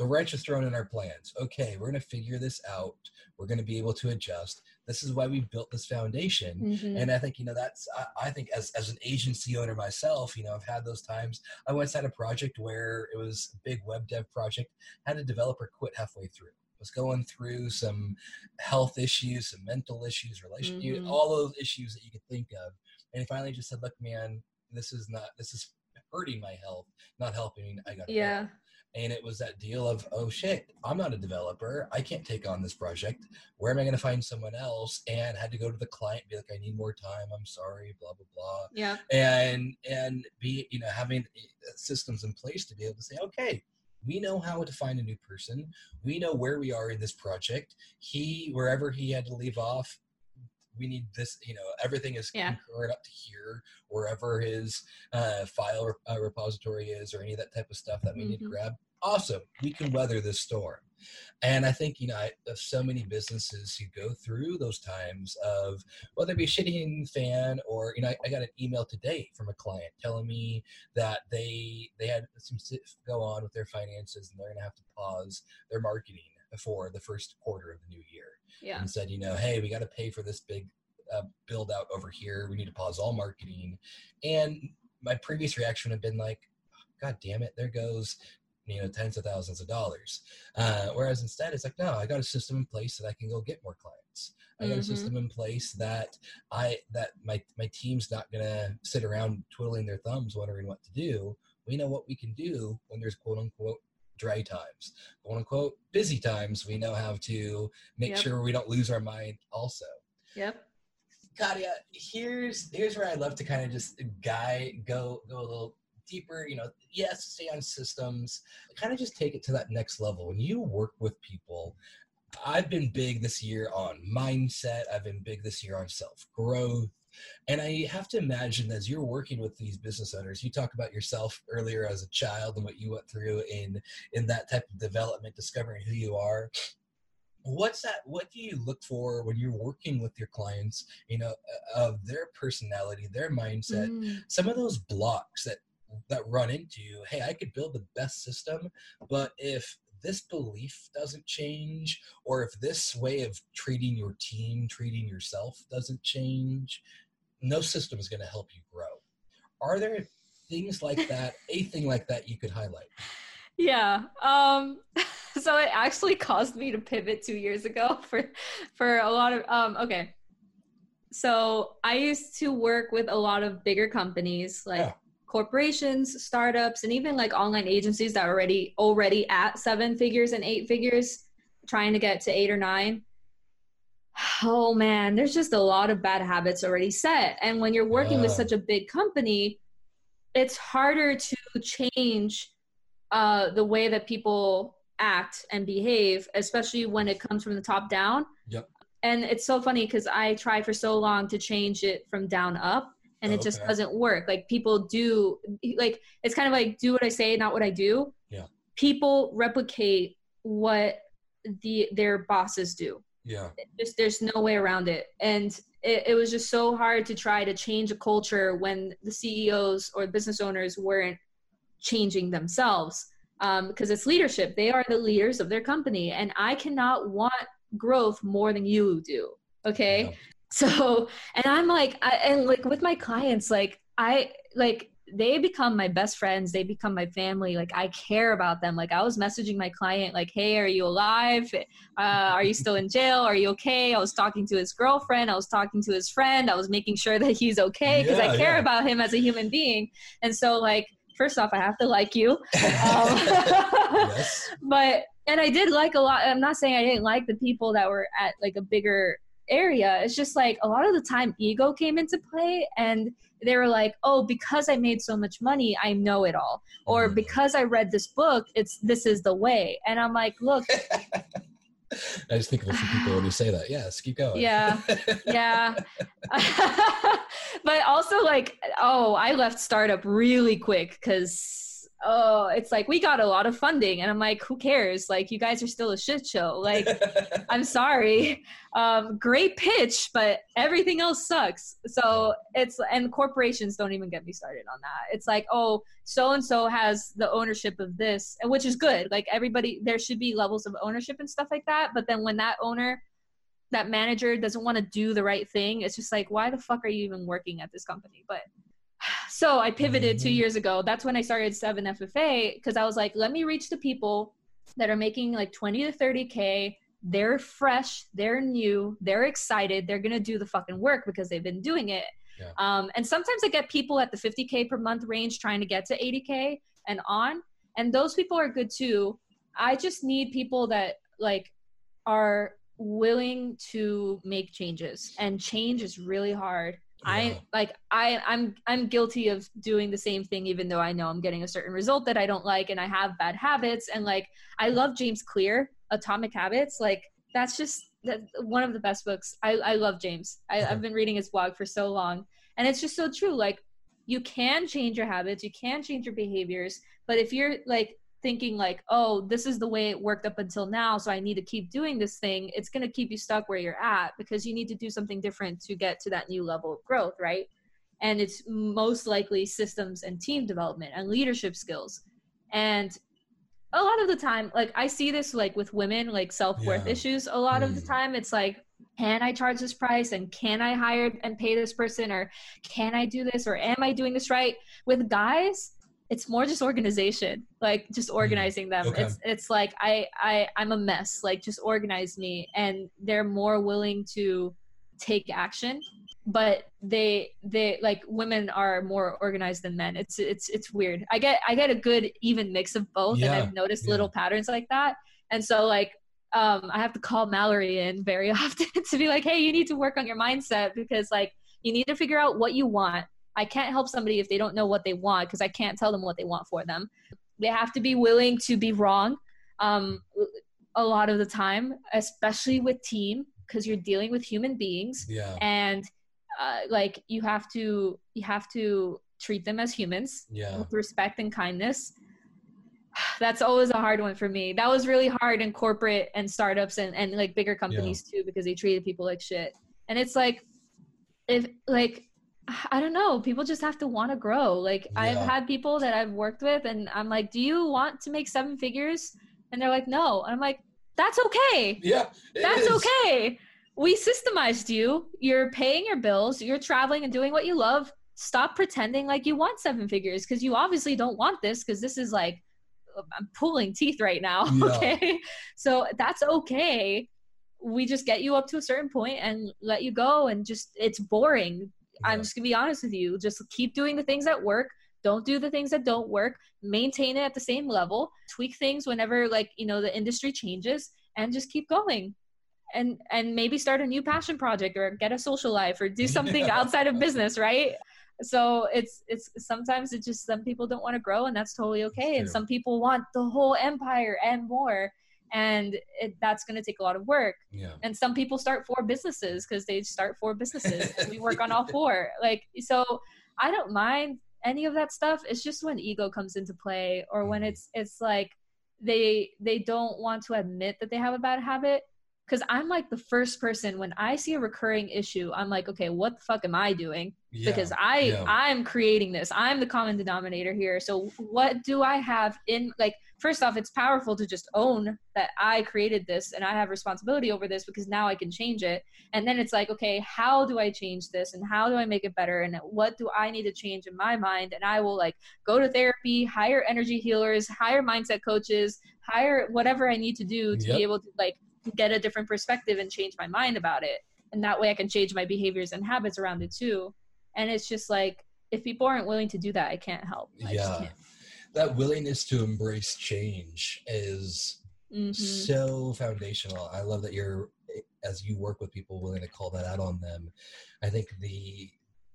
a wrench is thrown in our plans. Okay, we're going to figure this out. We're going to be able to adjust. This is why we built this foundation.
Mhm.
And I think, you know, that's, I, I think as, as an agency owner myself, you know, I've had those times. I once had a project where it was a big web dev project, had a developer quit halfway through. Was going through some health issues, some mental issues, relation, you-
Mhm.
all those issues that you could think of. And he finally just said, look, man, this is not, this is hurting my health, not helping. I got
yeah
and it was that deal of oh shit i'm not a developer. I can't take on this project. Where am i going to find someone else? And had to go to the client be like i need more time. I'm sorry blah blah blah.
Yeah.
And and be you know having uh, systems in place to be able to say okay we know how to find a new person. We know where we are in this project. He wherever he had to leave off we need this you know everything is
Yeah.
concurrent up to here wherever his uh, file rep- uh, repository is or any of that type of stuff that we need to
Mhm.
grab awesome we can weather this storm and i think you know I, of so many businesses who go through those times of whether it be shitting fan or you know I, I got an email today from a client telling me that they they had some stuff go on with their finances and they're going to have to pause their marketing for the first quarter of the new year
yeah
and said, you know, hey, we got to pay for this big uh, build out over here. We need to pause all marketing. And my previous reaction have been like, God damn it, there goes you know tens of thousands of dollars uh, whereas instead it's like no i got a system in place that i can go get more clients i got mm-hmm. a system in place that i that my my team's not gonna sit around twiddling their thumbs wondering what to do we know what we can do when there's quote unquote dry times quote unquote busy times we know how to make yep. sure we don't lose our mind also
yep
Katya, here's here's where I love to kind of just guy go go a little deeper, you know, yes, stay on systems, kind of just take it to that next level. When you work with people, I've been big this year on mindset, I've been big this year on self growth. And I have to imagine as you're working with these business owners, you talk about yourself earlier as a child and what you went through in in that type of development, discovering who you are what's that what do you look for when you're working with your clients you know of their personality their mindset mm. some of those blocks that that run into hey i could build the best system but if this belief doesn't change or if this way of treating your team treating yourself doesn't change no system is going to help you grow. Are there things like that a thing like that you could highlight?
Yeah um so it actually caused me to pivot two years ago for for a lot of um okay. So i used to work with a lot of bigger companies like yeah. corporations, startups, and even like online agencies that are already already at seven figures and eight figures, trying to get to eight or nine. Oh man, there's just a lot of bad habits already set. And when you're working with such a big company, it's harder to change uh, the way that people act and behave, especially when it comes from the top down.
Yep.
And it's so funny because I tried for so long to change it from down up and it just doesn't work like people do like it's kind of like do what i say not what i do
yeah
people replicate what the their bosses do
yeah.
Just there's no way around it. And it, it was just so hard to try to change a culture when the ceos or business owners weren't changing themselves because um, it's leadership. They are the leaders of their company and i cannot want growth more than you do okay? Yeah. So, and I'm like, I, and like with my clients, like I like they become my best friends. They become my family. Like I care about them. Like I was messaging my client, like, "Hey, are you alive? Uh, are you still in jail? Are you okay?" I was talking to his girlfriend. I was talking to his friend. I was making sure that he's okay because yeah, I care yeah. about him as a human being. And so, like, first off, I have to like you. Um, yes. But and I did like a lot. I'm not saying I didn't like the people that were at like a bigger area it's just like a lot of the time ego came into play and they were like oh because i made so much money i know it all or mm. because i read this book it's this is the way and i'm like look
I just think of a few people when you say that. Yes, keep going.
Yeah, yeah. but also, like, oh, I left startup really quick because oh, it's like we got a lot of funding, and I'm like, who cares? Like, you guys are still a shit show. Like, I'm sorry. Um, great pitch, but everything else sucks. So it's and corporations don't even get me started on that. It's like, oh, so and so has the ownership of this, and which is good. Like everybody, there should be levels of ownership and stuff like that. But then when that owner that manager doesn't want to do the right thing it's just like why the fuck are you even working at this company but so I pivoted two mm-hmm. years ago. That's when I started 7FFA because I was like, let me reach the people that are making like 20 to 30K. They're fresh, they're new, they're excited, they're going to do the fucking work because they've been doing it. Yeah. Um, and sometimes I get people at the 50K per month range trying to get to 80K and on. And those people are good too. I just need people that like are willing to make changes and change is really hard I like I I'm I'm guilty of doing the same thing even though I know I'm getting a certain result that I don't like and I have bad habits. And like I love James Clear Atomic Habits. Like that's just that one of the best books. I I love James. I, I've been reading his blog for so long. And it's just so true. Like you can change your habits. You can change your behaviors. But if you're like thinking like oh this is the way it worked up until now so i need to keep doing this thing it's going to keep you stuck where you're at because you need to do something different to get to that new level of growth right and it's most likely systems and team development and leadership skills and a lot of the time like i see this like with women like self-worth yeah. issues a lot mm. of the mm. time it's like can i charge this price and can i hire and pay this person or can i do this or am i doing this right with guys it's more just organization like just organizing them.
Okay.
it's it's like i i i'm a mess like just organize me. And they're more willing to take action but they they like women are more organized than men. It's it's it's weird. I get i get a good even mix of both
Yeah,
and i've noticed
yeah.
little patterns like that. And so like um i have to call mallory in very often to be like hey you need to work on your mindset because like you need to figure out what you want i can't help somebody if they don't know what they want because i can't tell them what they want for them. They have to be willing to be wrong um a lot of the time especially with team because you're dealing with human beings.
Yeah.
and uh, like you have to you have to treat them as humans
Yeah.
with respect and kindness. That's always a hard one for me. That was really hard in corporate and startups and, and like bigger companies too because they treated people like shit. And it's like if like i don't know people just have to want to grow like i've had people that i've worked with and i'm like do you want to make seven figures and they're like no and i'm like that's okay
Yeah.
that's
is.
okay. We systemized you. You're paying your bills. You're traveling and doing what you love. Stop pretending like you want seven figures because you obviously don't want this because this is like, I'm pulling teeth right now.
Yeah.
Okay. So that's okay. We just get you up to a certain point and let you go. And just, it's boring. I'm just to be honest with you. Just keep doing the things that work. Don't do the things that don't work. Maintain it at the same level. Tweak things whenever, like, you know, the industry changes and just keep going and and maybe start a new passion project or get a social life or do something
Yeah.
outside of business right so it's it's sometimes it's just some people don't want to grow and that's totally okay and
true.
some people want the whole empire and more and it, that's going to take a lot of work
Yeah.
and some people start four businesses because they start four businesses we work on all four like so i don't mind any of that stuff it's just when ego comes into play or when
Mhm.
it's it's like they they don't want to admit that they have a bad habit because i'm like the first person when i see a recurring issue i'm like okay what the fuck am i doing
Yeah.
because I
yeah.
I'm creating this. I'm the common denominator here. So what do I have in like first off it's powerful to just own that I created this and I have responsibility over this because now I can change it. And then it's like okay, how do I change this and how do I make it better and what do I need to change in my mind and I will like go to therapy, hire energy healers, hire mindset coaches, hire whatever I need to do to
Yep.
be able to like get a different perspective and change my mind about it. And that way I can change my behaviors and habits around it too and it's just like if people aren't willing to do that i can't help I just
Yeah.
can't.
That willingness to embrace change is
Mhm.
so foundational. I love that you're, as you work with people, willing to call that out on them. I think the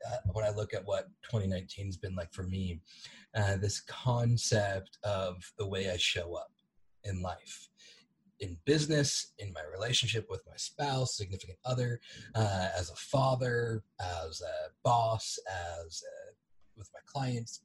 uh, when I look at what 2019 has been like for me, uh, this concept of the way I show up in life, in business, in my relationship with my spouse, significant other, uh, as a father, as a boss, as uh with my clients.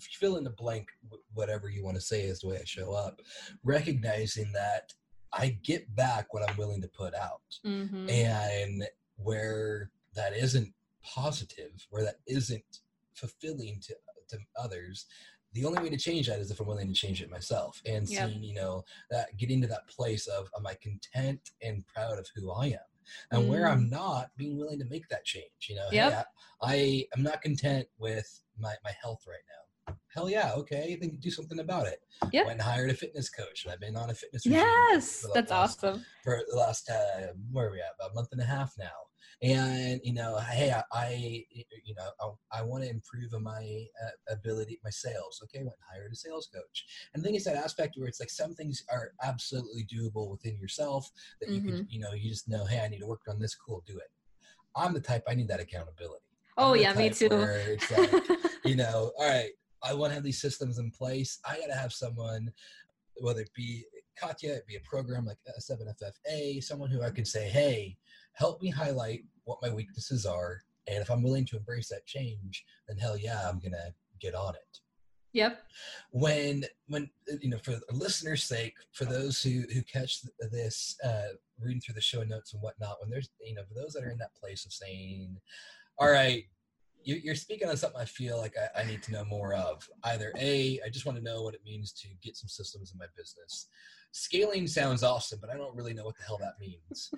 Fill in the blank, whatever you want to say is the way I show up recognizing that I get back what I'm willing to put out.
Mhm.
And where that isn't positive, where that isn't fulfilling to, to others, the only way to change that is if I'm willing to change it myself and
Yep.
seeing, you know, that getting to that place of am I content and proud of who I am? And where I'm not, being willing to make that change. You know,
Mm. Yep.
hey, I, I am not content with my, my health right now. Hell yeah, okay, then do something about it.
Yep.
Went and hired a fitness coach, and I've been on a fitness
yes that's
last-
awesome.
for the last uh, where are we at? About a month and a half now. And you know hey i, I you know i, I want to improve on my uh, ability my sales. Okay went and hired a sales coach. And then it's that aspect where it's like some things are absolutely doable within yourself that you can you know you just know hey i need to work on this cool do it. I'm the type i need that accountability.
Oh yeah me too.
like you know, all right, I want to have these systems in place. I got to have someone, whether it be Katya, it be a program like 7FFA, someone who I can say, hey, help me highlight what my weaknesses are. And if I'm willing to embrace that change, then hell yeah, I'm going to get on it.
yep
When, when, you know, for the listeners' sake, for those who, who catch this, uh, reading through the show notes and whatnot, when there's, you know, for those that are in that place of saying, all right, you're speaking on something I feel like I, I need to know more of. Either A, I just want to know what it means to get some systems in my business. Scaling sounds awesome, but I don't really know what the hell that means.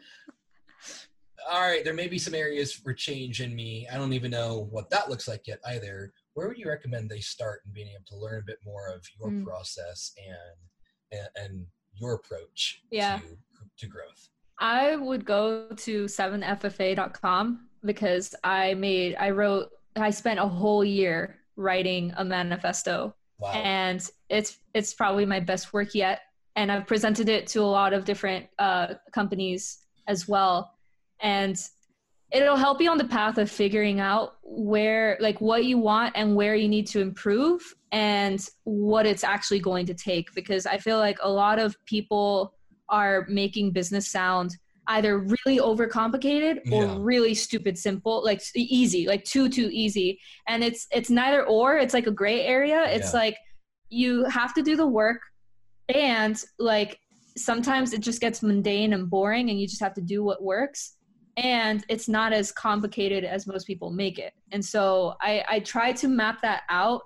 All right, there may be some areas for change in me. I don't even know what that looks like yet either. where would you recommend they start in being able to learn a bit more of your
Mm.
process and, and and your approach
Yeah.
to to growth?
I would go to 7ffa.com because I made, I wrote, I spent a whole year writing a manifesto.
Wow.
and it's it's probably my best work yet. And i've presented it to a lot of different uh, companies as well. And it'll help you on the path of figuring out where like what you want and where you need to improve and what it's actually going to take. Because i feel like a lot of people are making business sound either really overcomplicated or
Yeah.
really stupid simple like easy like too too easy and it's it's neither or it's like a gray area it's
Yeah.
like you have to do the work and like sometimes it just gets mundane and boring and you just have to do what works and it's not as complicated as most people make it and so i i try to map that out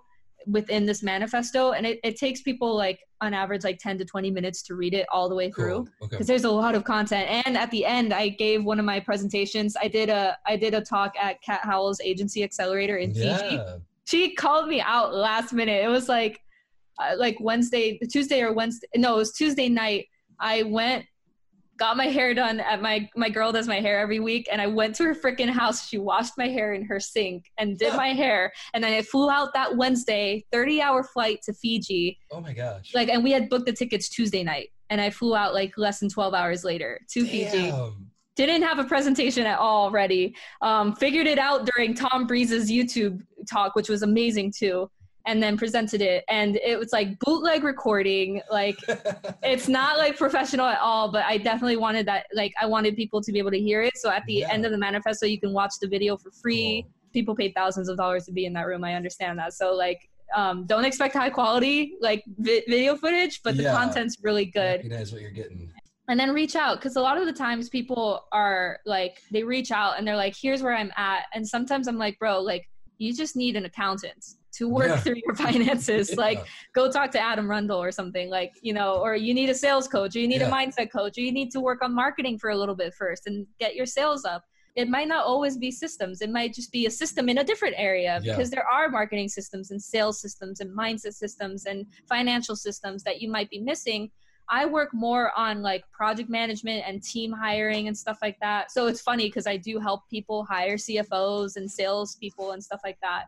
within this manifesto and it, it takes people like on average like 10 to 20 minutes to read it all the way through.
Cool. Okay.
because there's a lot of content. And at the end i gave one of my presentations. I did a i did a talk at cat howell's agency accelerator in fiji she called me out last minute. It was like uh, like wednesday tuesday or wednesday no it was tuesday night. I went got my hair done at my my girl does my hair every week and i went to her freaking house. She washed my hair in her sink and did my hair and then i flew out that wednesday 30 hour flight to fiji.
Oh my gosh.
like and we had booked the tickets tuesday night and i flew out like less than 12 hours later to fiji. Didn't have a presentation at all ready um, figured it out during tom breeze's youtube talk which was amazing too and then presented it and it was like bootleg recording like it's not like professional at all but i definitely wanted that like i wanted people to be able to hear it so at the
Yeah.
end of the manifesto you can watch the video for free
Cool.
people paid thousands of dollars to be in that room i understand that so like um, don't expect high quality like vi- video footage but the
Yeah.
content's really good
Recognize what you're getting.
and then reach out because a lot of the times people are like they reach out and they're like here's where i'm at and sometimes i'm like bro like you just need an accountant to work
Yeah.
through your finances
Yeah.
like go talk to adam rundle or something like you know or you need a sales coach or you need
Yeah.
a mindset coach or you need to work on marketing for a little bit first and get your sales up it might not always be systems it might just be a system in a different area because there are marketing systems and sales systems and mindset systems and financial systems that you might be missing I work more on like project management and team hiring and stuff like that. So it's funny because I do help people hire CFOs and salespeople and stuff like that.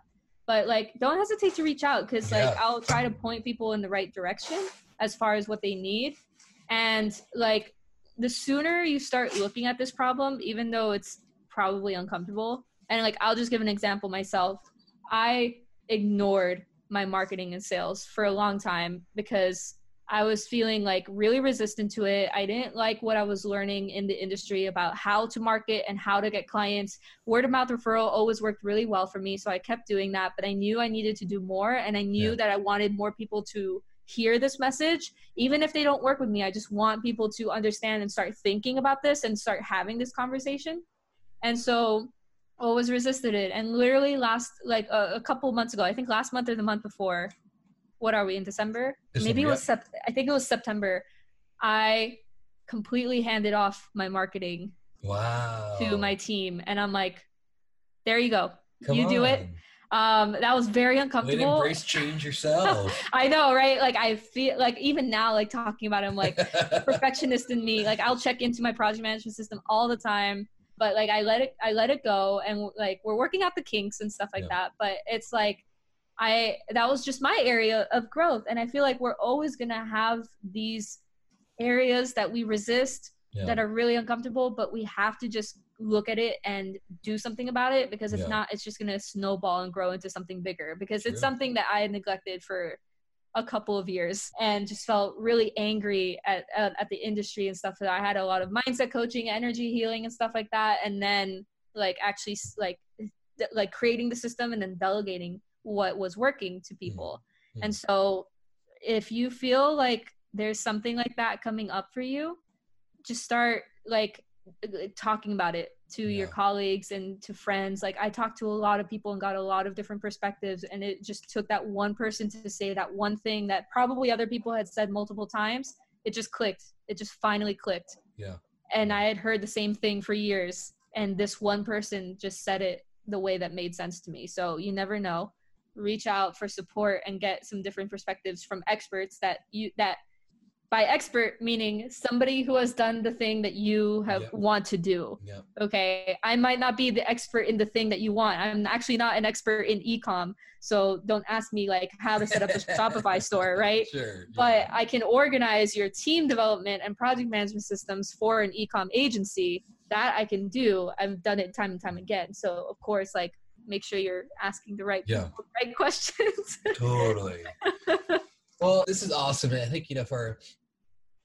But like, don't hesitate to reach out because like
Yeah.
I'll try to point people in the right direction as far as what they need. And like, the sooner you start looking at this problem, even though it's probably uncomfortable, and like I'll just give an example myself. I ignored my marketing and sales for a long time because I was feeling like really resistant to it. I didn't like what I was learning in the industry about how to market and how to get clients. Word of mouth referral always worked really well for me. So I kept doing that, but I knew I needed to do more and I knew
Yeah.
that I wanted more people to hear this message. Even if they don't work with me, I just want people to understand and start thinking about this and start having this conversation. And so always resisted it. And literally last, like a, a couple months ago, I think last month or the month before, what are we in December? Maybe it
December,
was Sep- I think it was September. I completely handed off my marketing
Wow.
to my team, and I'm like, "There you go.
Come
you do it." Um, that was very uncomfortable.
embrace change yourself.
I know, right? Like I feel like even now, like talking about it, I'm like perfectionist in me. Like I'll check into my project management system all the time, but like I let it, I let it go, and like we're working out the kinks and stuff like
Yeah.
that. But it's like I that was just my area of growth, and I feel like we're always gonna have these areas that we resist
Yeah.
that are really uncomfortable, but we have to just look at it and do something about it because if
Yeah.
not, it's just gonna snowball and grow into something bigger. Because it's something that I had neglected for a couple of years and just felt really angry at, at at the industry and stuff that I had a lot of mindset coaching, energy healing and stuff like that and then like actually like like creating the system and then delegating what was working to people.
Mhm.
And so if you feel like there's something like that coming up for you, just start like talking about it to your colleagues and to friends. Like i talked to a lot of people and got a lot of different perspectives and it just took that one person to say that one thing that probably other people had said multiple times. It just clicked. It just finally clicked.
Yeah.
and i had heard the same thing for years and this one person just said it the way that made sense to me. So you never know reach out for support and get some different perspectives from experts that you that by expert meaning somebody who has done the thing that you have
Yep.
want to do
Yep.
okay i might not be the expert in the thing that you want i'm actually not an expert in ecom so don't ask me like how to set up a shopify store right
Sure.
but
yeah.
I can organize your team development and project management systems for an ecom agency. That I can do. I've done it time and time again. So of course, like make sure you're asking the right
Yeah.
people, the right questions.
totally. well, this is awesome. And I think, you know, for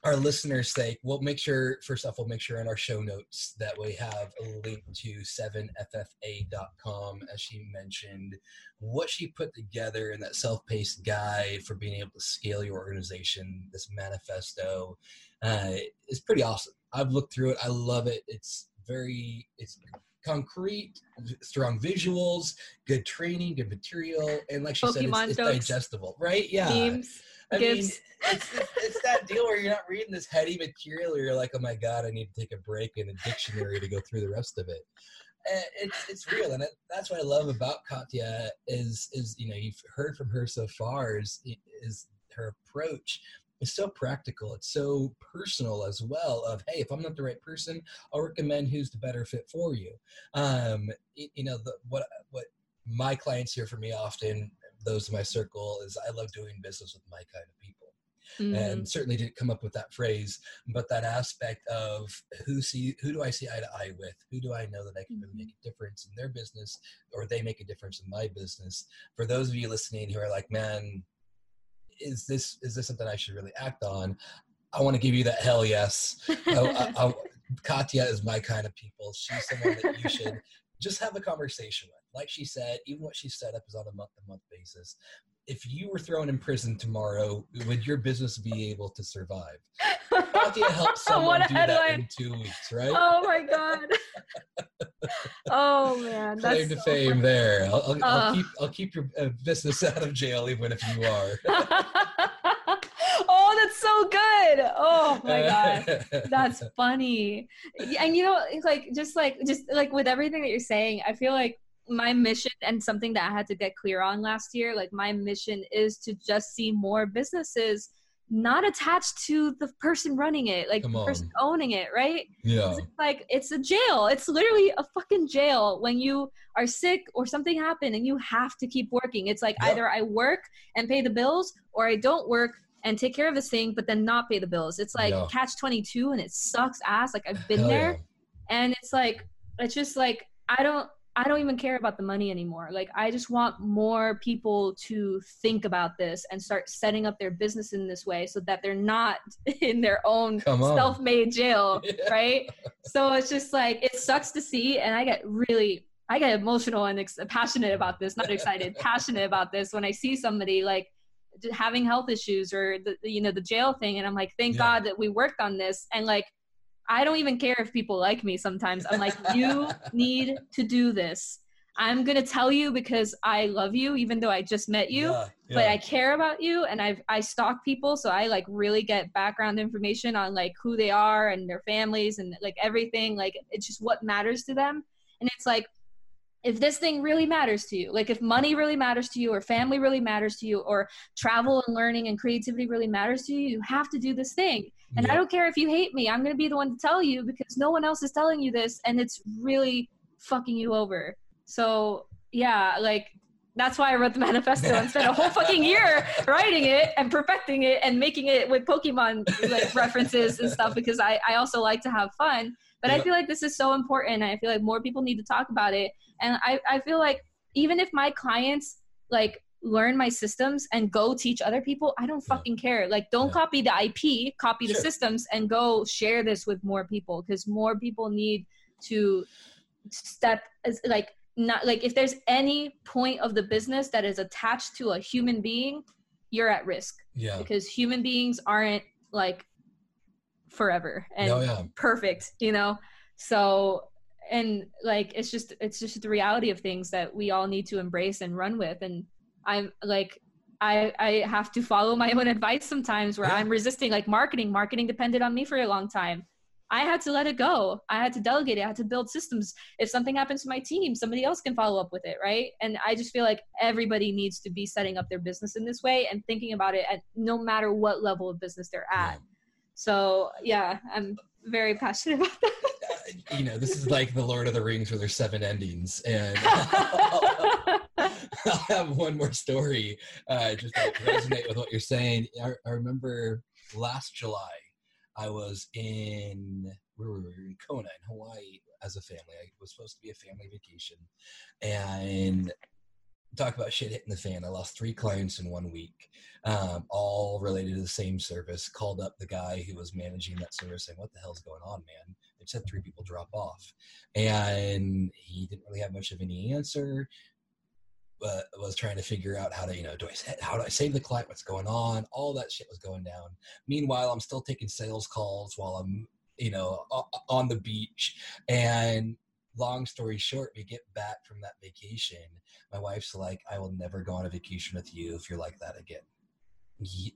our listeners' sake, we'll make sure, first off, we'll make sure in our show notes that we have a link to 7ffa.com, as she mentioned, what she put together in that self paced guide for being able to scale your organization, this manifesto, uh, is pretty awesome. I've looked through it. I love it. It's very, it's concrete, strong visuals, good training, good material, and like she said, it's, it's digestible, right? Yeah.
Memes.
I mean, it's, it's, it's that deal where you're not reading this heady material, you're like, oh my god, I need to take a break in a dictionary to go through the rest of it. And it's it's real, and it, that's what I love about Katya is is you know you've heard from her so far is is her approach is so practical. It's so personal as well. Of hey, if I'm not the right person, I'll recommend who's the better fit for you. Um, y- you know the what what my clients hear from me often those in my circle is I love doing business with my kind of people.
Mhm.
And certainly didn't come up with that phrase, but that aspect of who see who do I see eye to eye with? Who do I know that I can really make a difference in their business or they make a difference in my business? For those of you listening who are like, man, is this is this something I should really act on? I want to give you that hell yes. Oh, I, I, Katya is my kind of people. She's someone that you should just have a conversation with. Like she said, even what she set up is on a month to month basis. If you were thrown in prison tomorrow, would your business be able to survive? Katya helps someone do that in two weeks, right?
oh my god. oh man, that's
Claim to
so
fame there. I'll, I'll, I'll
Uh.
keep I'll keep your uh, business out of jail even if you are.
oh, that's so good. Oh my god. That's funny. And you know, it's like just like just like with everything that you're saying, I feel like my mission and something that I had to get clear on last year, like my mission is to just see more businesses not attached to the person running it, like the person owning it, right?
yeah.
it's like it's a jail. It's literally a fucking jail when you are sick or something happened and you have to keep working. It's like
Yep.
either I work and pay the bills or I don't work and take care of this thing but then not pay the bills. It's like
Yeah.
catch 22 and it sucks ass. Like I've been
Hell
there
yeah.
and it's like it's just like I don't I don't even care about the money anymore. Like I just want more people to think about this and start setting up their business in this way so that they're not in their own self-made jail,
Yeah.
right? So it's just like it sucks to see and I get really I get emotional and ex- passionate about this, not excited, passionate about this when I see somebody like having health issues or the the, you know the jail thing and I'm like thank
Yeah.
God that we worked on this and like I don't even care if people like me sometimes. I'm like, you need to do this. I'm gonna tell you because I love you, even though I just met you.
Yeah,
But. I care about you, and I've, I stalk people, so I like really get background information on like who they are and their families and like everything. Like it's just what matters to them, and it's like if this thing really matters to you, like if money really matters to you, or family really matters to you, or travel and learning and creativity really matters to you, you have to do this thing. And I don't care if you hate me. I'm going to be the one to tell you because no one else is telling you this and it's really fucking you over. So, yeah, like that's why I wrote the manifesto and spent a whole fucking year writing it and perfecting it and making it with Pokemon like references and stuff because I, I also like to have fun. But I feel like this is so important. and I feel like more people need to talk about it. And I, I feel like even if my clients like learn my systems and go teach other people, I don't fucking care. Like don't
Yeah.
copy the IP, copy the systems and go share this with more people because more people need to step as like not like if there's any point of the business that is attached to a human being, you're at risk
yeah.
because human beings aren't like forever and
No, yeah.
perfect you know so and like it's just it's just the reality of things that we all need to embrace and run with and i'm like i i have to follow my own advice sometimes where
Yeah.
i'm resisting like marketing marketing depended on me for a long time I had to let it go. I had to delegate it. I had to build systems. If something happens to my team, somebody else can follow up with it, right? And I just feel like everybody needs to be setting up their business in this way and thinking about it at no matter what level of business they're at. So yeah, I'm very passionate about that.
You know, this is like the Lord of the Rings where there's seven endings, and I'll have one more story uh, just to resonate with what you're saying. I, I remember last July, I was in we were in Kona in Hawaii as a family. It was supposed to be a family vacation, and talk about shit hitting the fan. I lost three clients in one week, um, all related to the same service. Called up the guy who was managing that service, saying, "What the hell's going on, man?" Just had three people drop off, and he didn't really have much of any answer was trying to figure out how to, you know, do I how do I save the client? What's going on? All that shit was going down. Meanwhile, I'm still taking sales calls while I'm, you know, on the beach. And long story short, we get back from that vacation. My wife's like, "I will never go on a vacation with you if you're like that again."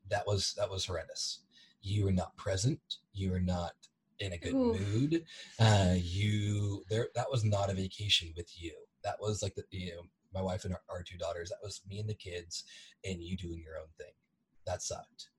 That was that was horrendous. You were not present. You were not in a good Ooh. mood. Uh, you there. That was not a vacation with you. That was like the you know my wife and our, our two daughters. That was me and the kids, and you doing your own thing. That sucked.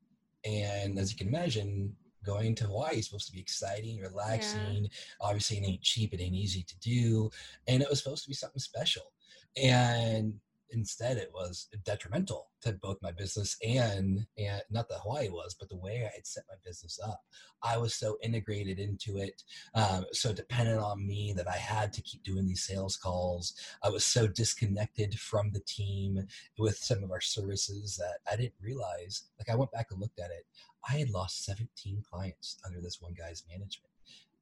And as you can imagine, going to Hawaii is supposed to be exciting, relaxing. Yeah. Obviously, it ain't cheap, it ain't easy to do, and it was supposed to be something special. And instead it was detrimental to both my business and and not that Hawaii was, but the way I had set my business up. I was so integrated into it, um, so dependent on me that I had to keep doing these sales calls. I was so disconnected from the team with some of our services that I didn't realize. Like I went back and looked at it. I had lost 17 clients under this one guy's management,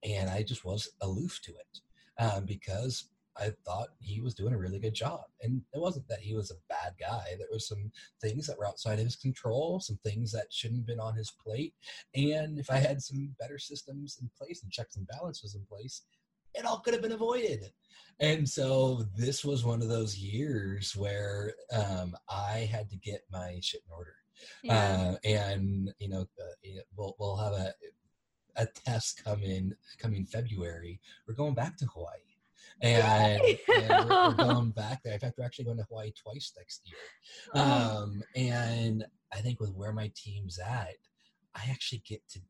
and I just was aloof to it um, because I thought he was doing a really good job. And it wasn't that he was a bad guy. There was some things that were outside of his control, some things that shouldn't have been on his plate. And if I had some better systems in place and checks and balances in place, it all could have been avoided. And so this was one of those years where um, I had to get my shit in order. Yeah. Uh, and you know, uh, we'll we'll have a a test come in coming February. We're going back to Hawaii and, and we're, we're, going back there. In fact, we're actually going to Hawaii twice next year. Oh. Um, and I think with where my team's at, I actually get to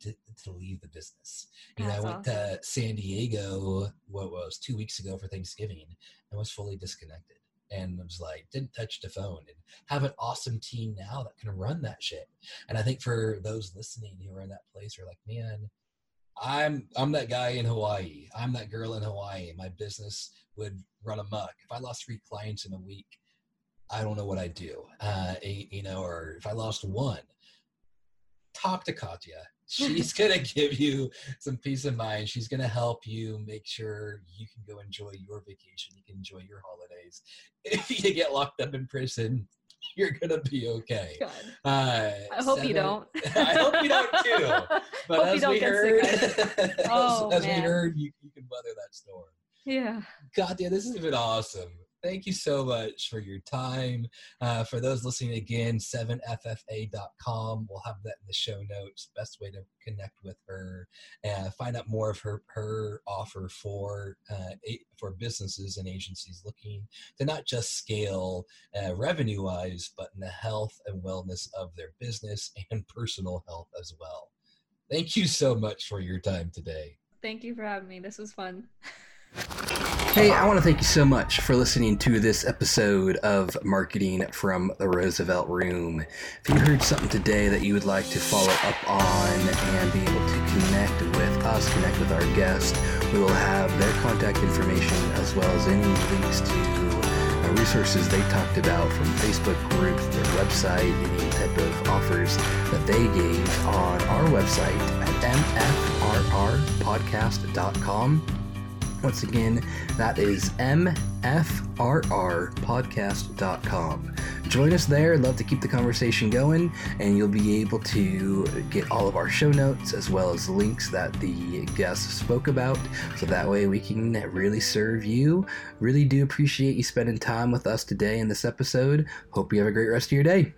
to leave the business. You know, I went awesome. to San Diego what was two weeks ago for Thanksgiving and was fully disconnected. And I was like, didn't touch the phone and have an awesome team now that can run that shit. And I think for those listening who are in that place, are like, man, I'm I'm that guy in Hawaii. I'm that girl in Hawaii. My business would run amok. If I lost three clients in a week, I don't know what I'd do. Uh, you know, or if I lost one, talk to Katya. She's gonna give you some peace of mind. She's gonna help you make sure you can go enjoy your vacation. You can enjoy your holidays. If you get locked up in prison, you're gonna be okay.
Uh, I hope seven, you don't.
I hope you don't too. But hope as we heard, oh, as, as we heard, you, you can weather that storm.
Yeah.
God damn, this has been awesome thank you so much for your time. Uh, for those listening again, 7ffa.com. We'll have that in the show notes. Best way to connect with her and find out more of her her offer for uh, for businesses and agencies looking to not just scale uh, revenue wise, but in the health and wellness of their business and personal health as well. Thank you so much for your time today.
Thank you for having me. This was fun.
Hey, I want to thank you so much for listening to this episode of Marketing from the Roosevelt Room. If you heard something today that you would like to follow up on and be able to connect with us, connect with our guest, we will have their contact information as well as any links to resources they talked about from Facebook groups, their website, any type of offers that they gave on our website at mfrrpodcast.com. Once again, that is mfrrpodcast.com. Join us there. Love to keep the conversation going, and you'll be able to get all of our show notes as well as links that the guests spoke about. So that way we can really serve you. Really do appreciate you spending time with us today in this episode. Hope you have a great rest of your day.